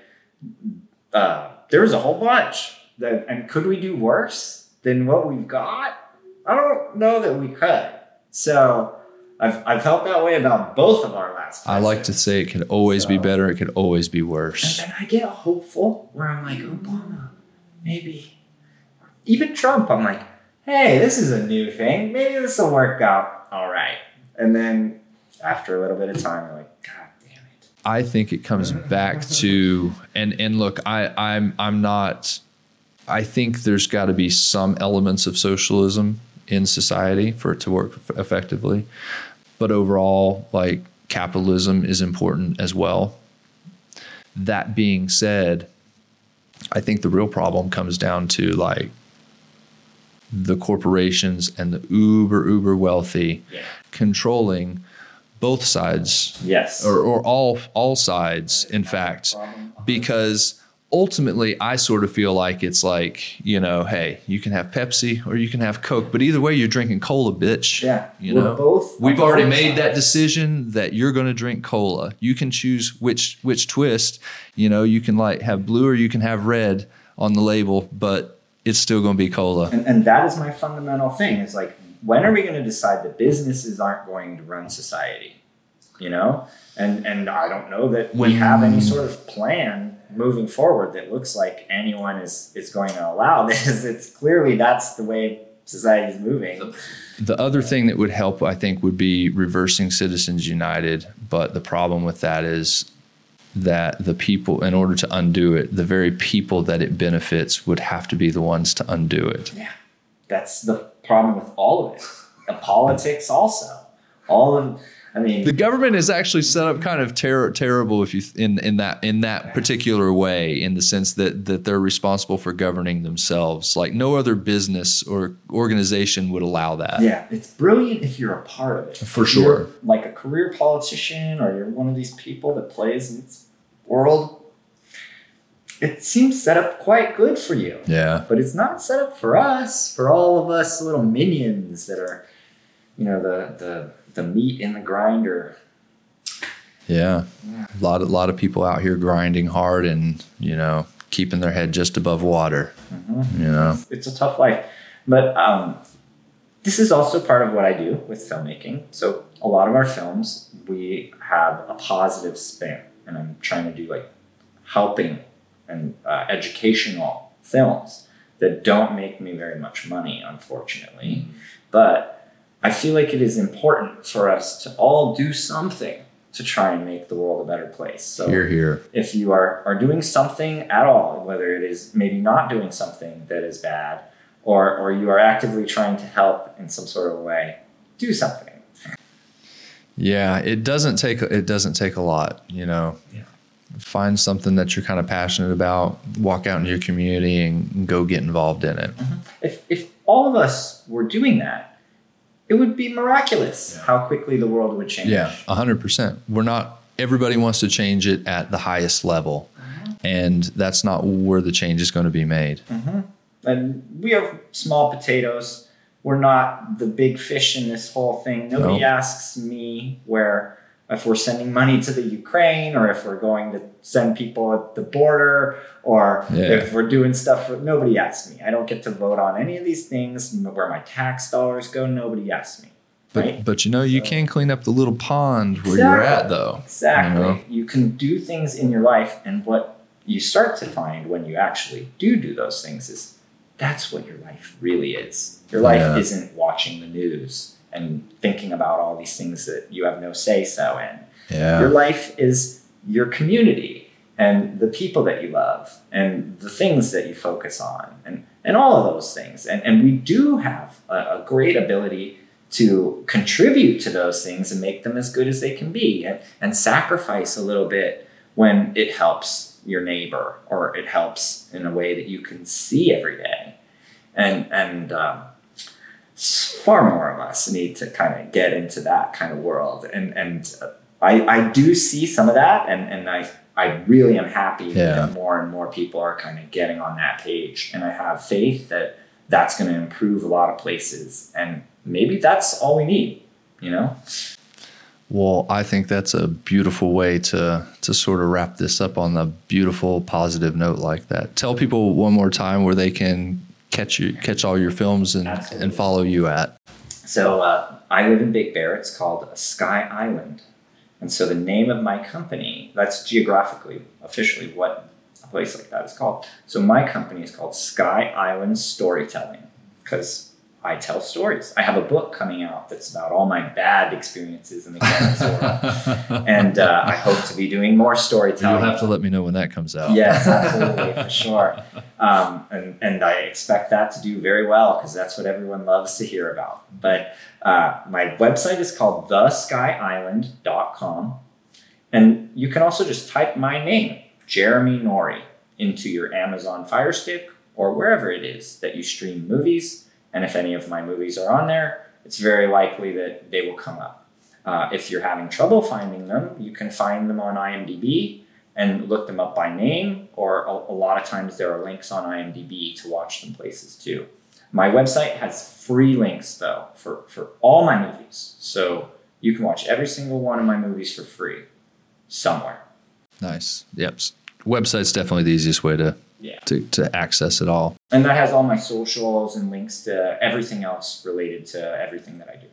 uh, there was a whole bunch. That, and could we do worse than what we've got? I don't know that we could. So I've, I've felt that way about both of our last. I like to say it could always be better. It could always be worse. And then I get hopeful where I'm like, Obama, maybe. Even Trump, I'm like, hey, this is a new thing. Maybe this will work out all right. And then after a little bit of time, you're like, God damn it. I think it comes back to and and look, I I'm I'm not. I think there's got to be some elements of socialism in society for it to work effectively, but overall, like capitalism is important as well. That being said, I think the real problem comes down to like the corporations and the uber uber wealthy Yeah. controlling both sides Yes. or, or all all sides in fact because ultimately i sort of feel like it's like you know hey you can have pepsi or you can have coke but either way you're drinking cola bitch Yeah. you We're know both we've already made that decision that you're going to drink cola you can choose which which twist you know you can like have blue or you can have red on the label but it's still going to be cola And, and that is my fundamental thing is like, when are we going to decide that businesses aren't going to run society? You know? And, and I don't know that we have any sort of plan moving forward that looks like anyone is, is going to allow this. It's clearly that's the way society is moving. The other thing that would help, I think, would be reversing Citizens United. But the problem with that is that the people, in order to undo it, the very people that it benefits would have to be the ones to undo it. Yeah. That's the problem with all of it. The politics also. All of, I mean, The government is actually set up kind of ter- terrible if you in in that in that particular way, in the sense that that they're responsible for governing themselves. Like no other business or organization would allow that. Yeah, it's brilliant if you're a part of it. For If sure. like a career politician or you're one of these people that plays in this world, it seems set up quite good for you. Yeah. But it's not set up for us, for all of us little minions that are, you know, the the the meat in the grinder. Yeah. A lot of lot of people out here grinding hard and, you know, keeping their head just above water. Mhm. You know. It's a tough life. But um, this is also part of what I do with filmmaking. So a lot of our films, we have a positive spin, and I'm trying to do like helping and uh, educational films that don't make me very much money, unfortunately. But I feel like it is important for us to all do something to try and make the world a better place. So Here, here. if you are, are doing something at all, whether it is maybe not doing something that is bad, or, or you are actively trying to help in some sort of way, do something. Yeah, it doesn't take it doesn't take a lot, you know. Yeah. Find something that you're kind of passionate about, walk out into your community and go get involved in it. Mm-hmm. If, if all of us were doing that, it would be miraculous Yeah. how quickly the world would change. Yeah, 100%. We're not everybody wants to change it at the highest level. Mm-hmm. And that's not where the change is going to be made. Mm-hmm. And we are small potatoes. We're not the big fish in this whole thing. Nobody No. asks me where if we're sending money to the Ukraine or if we're going to send people at the border or Yeah. if we're doing stuff. For, nobody asks me. I don't get to vote on any of these things. Where my tax dollars go, nobody asks me. But Right? but you know, you So- can clean up the little pond where you're at though. Exactly. You know? You can do things in your life, and what you start to find when you actually do do those things is that's what your life really is. Your life Yeah. isn't watching the news and thinking about all these things that you have no say so in. Yeah. Your life is your community and the people that you love and the things that you focus on and, and all of those things. And, and we do have a, a great ability to contribute to those things and make them as good as they can be and, and sacrifice a little bit when it helps your neighbor or it helps in a way that you can see every day. And, and um, far more of us need to kind of get into that kind of world. And, and uh, I, I do see some of that, and, and I, I really am happy Yeah. that more and more people are kind of getting on that page. And I have faith that that's going to improve a lot of places. And maybe that's all we need, you know? Well, I think that's a beautiful way to to sort of wrap this up on a beautiful positive note like that. Tell people one more time where they can catch you catch all your films and Absolutely. and follow you at. So uh, I live in Big Bear. It's called Sky Island. And so the name of my company, that's geographically, officially what a place like that is called. So my company is called Sky Island Storytelling because I tell stories. I have a book coming out that's about all my bad experiences in the world. And uh, I hope to be doing more storytelling. You'll have to let me know when that comes out. Yes, absolutely, for sure. Um, and, and I expect that to do very well because that's what everyone loves to hear about. But uh, my website is called theskyisland.com. And you can also just type my name, Jeremy Nori, into your Amazon Fire Stick or wherever it is that you stream movies. And if any of my movies are on there, it's very likely that they will come up. Uh, if you're having trouble finding them, you can find them on IMDb and look them up by name, or a, a lot of times there are links on IMDb to watch them places too. My website has free links though for, for all my movies. So you can watch every single one of my movies for free somewhere. Nice. Yep. Website's definitely the easiest way to Yeah. to, to access it all. And that has all my socials and links to everything else related to everything that I do.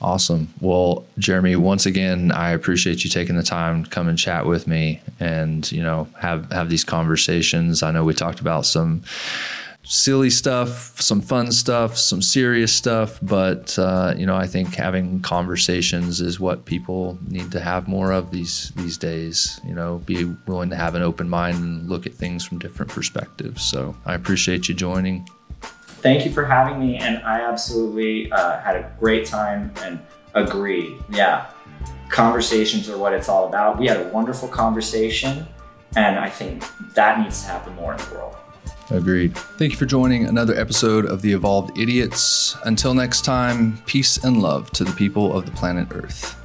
Awesome. Well, Jeremy, once again, I appreciate you taking the time to come and chat with me and, you know, have have these conversations. I know we talked about some silly stuff, some fun stuff, some serious stuff, but uh, you know, I think having conversations is what people need to have more of these these days. You know, be willing to have an open mind and look at things from different perspectives. So, I appreciate you joining. Thank you for having me, and I absolutely uh, had a great time and agreed. Yeah, conversations are what it's all about. We had a wonderful conversation, and I think that needs to happen more in the world. Agreed. Thank you for joining another episode of The Evolved Idiots. Until next time, peace and love to the people of the planet Earth.